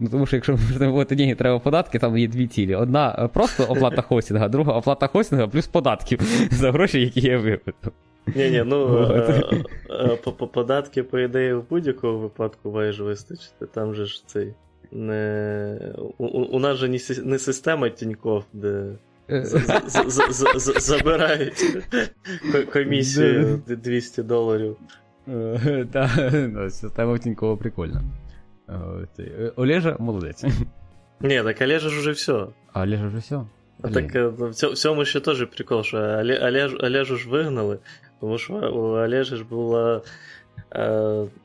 Ну, Тому що якщо виводити деньги, треба податки, там є дві цілі. Одна е, просто оплата хостинга, друга оплата хостинга плюс податків за гроші, які я випитав. Ні, ні, ну е, е, податки, по ідеї, в будь-якому випадку маєш вистачити. Там же ж цей. не... У, у нас же не система Тіньков, де Забирають комісію 200 доларів. Система Тінькова прикольна. Олежа молодець. Ні, так Олежа ж уже все. А Олежа вже все. Так в цьому ще теж прикол, що Олеж, Олежу ж вигнали, тому що у Олежа ж була.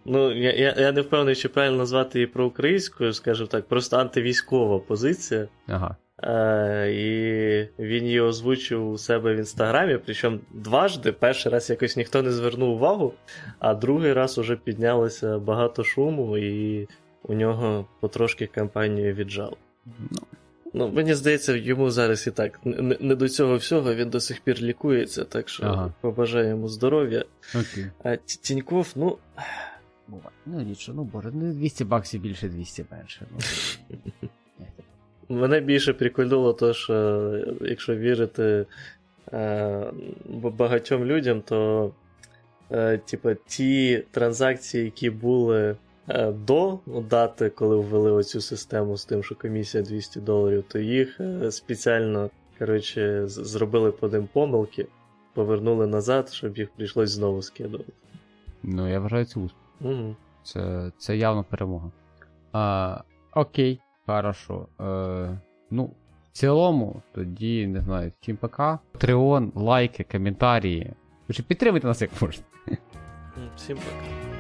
Ну, я я, я не впевнений, чи правильно назвати її проукраїнською, скажімо так, просто антивійськова позиція. Ага. Е, і він її озвучив у себе в інстаграмі, причому дважди. Перший раз якось ніхто не звернув увагу, а другий раз уже піднялося багато шуму, і у нього потрошки кампанію віджало. Ну, Ну, мені здається, йому зараз і так не, не до цього всього, він до сих пір лікується, так що Ага. побажаю йому здоров'я. Окей. А Тіньков, ну. Буває. Ну нічого, ну боже, ну 200 баксів більше, 200 менше. Ну, Мене більше прикольнуло то, що е, якщо вірити е, багатьом людям, то е, типа, ті транзакції, які були до дати, коли ввели оцю систему з тим, що комісія 200 доларів, то їх спеціально коротше, зробили по ним помилки, повернули назад, щоб їх прийшлось знову скидувати. ну я вважаю це успіх. Угу. Це, це явно перемога. А, окей, хорошо. Е, ну, в цілому, тоді, не знаю, всім пока. Патреон, лайки, коментарі. Підтримуйте нас як можете. Всім пока.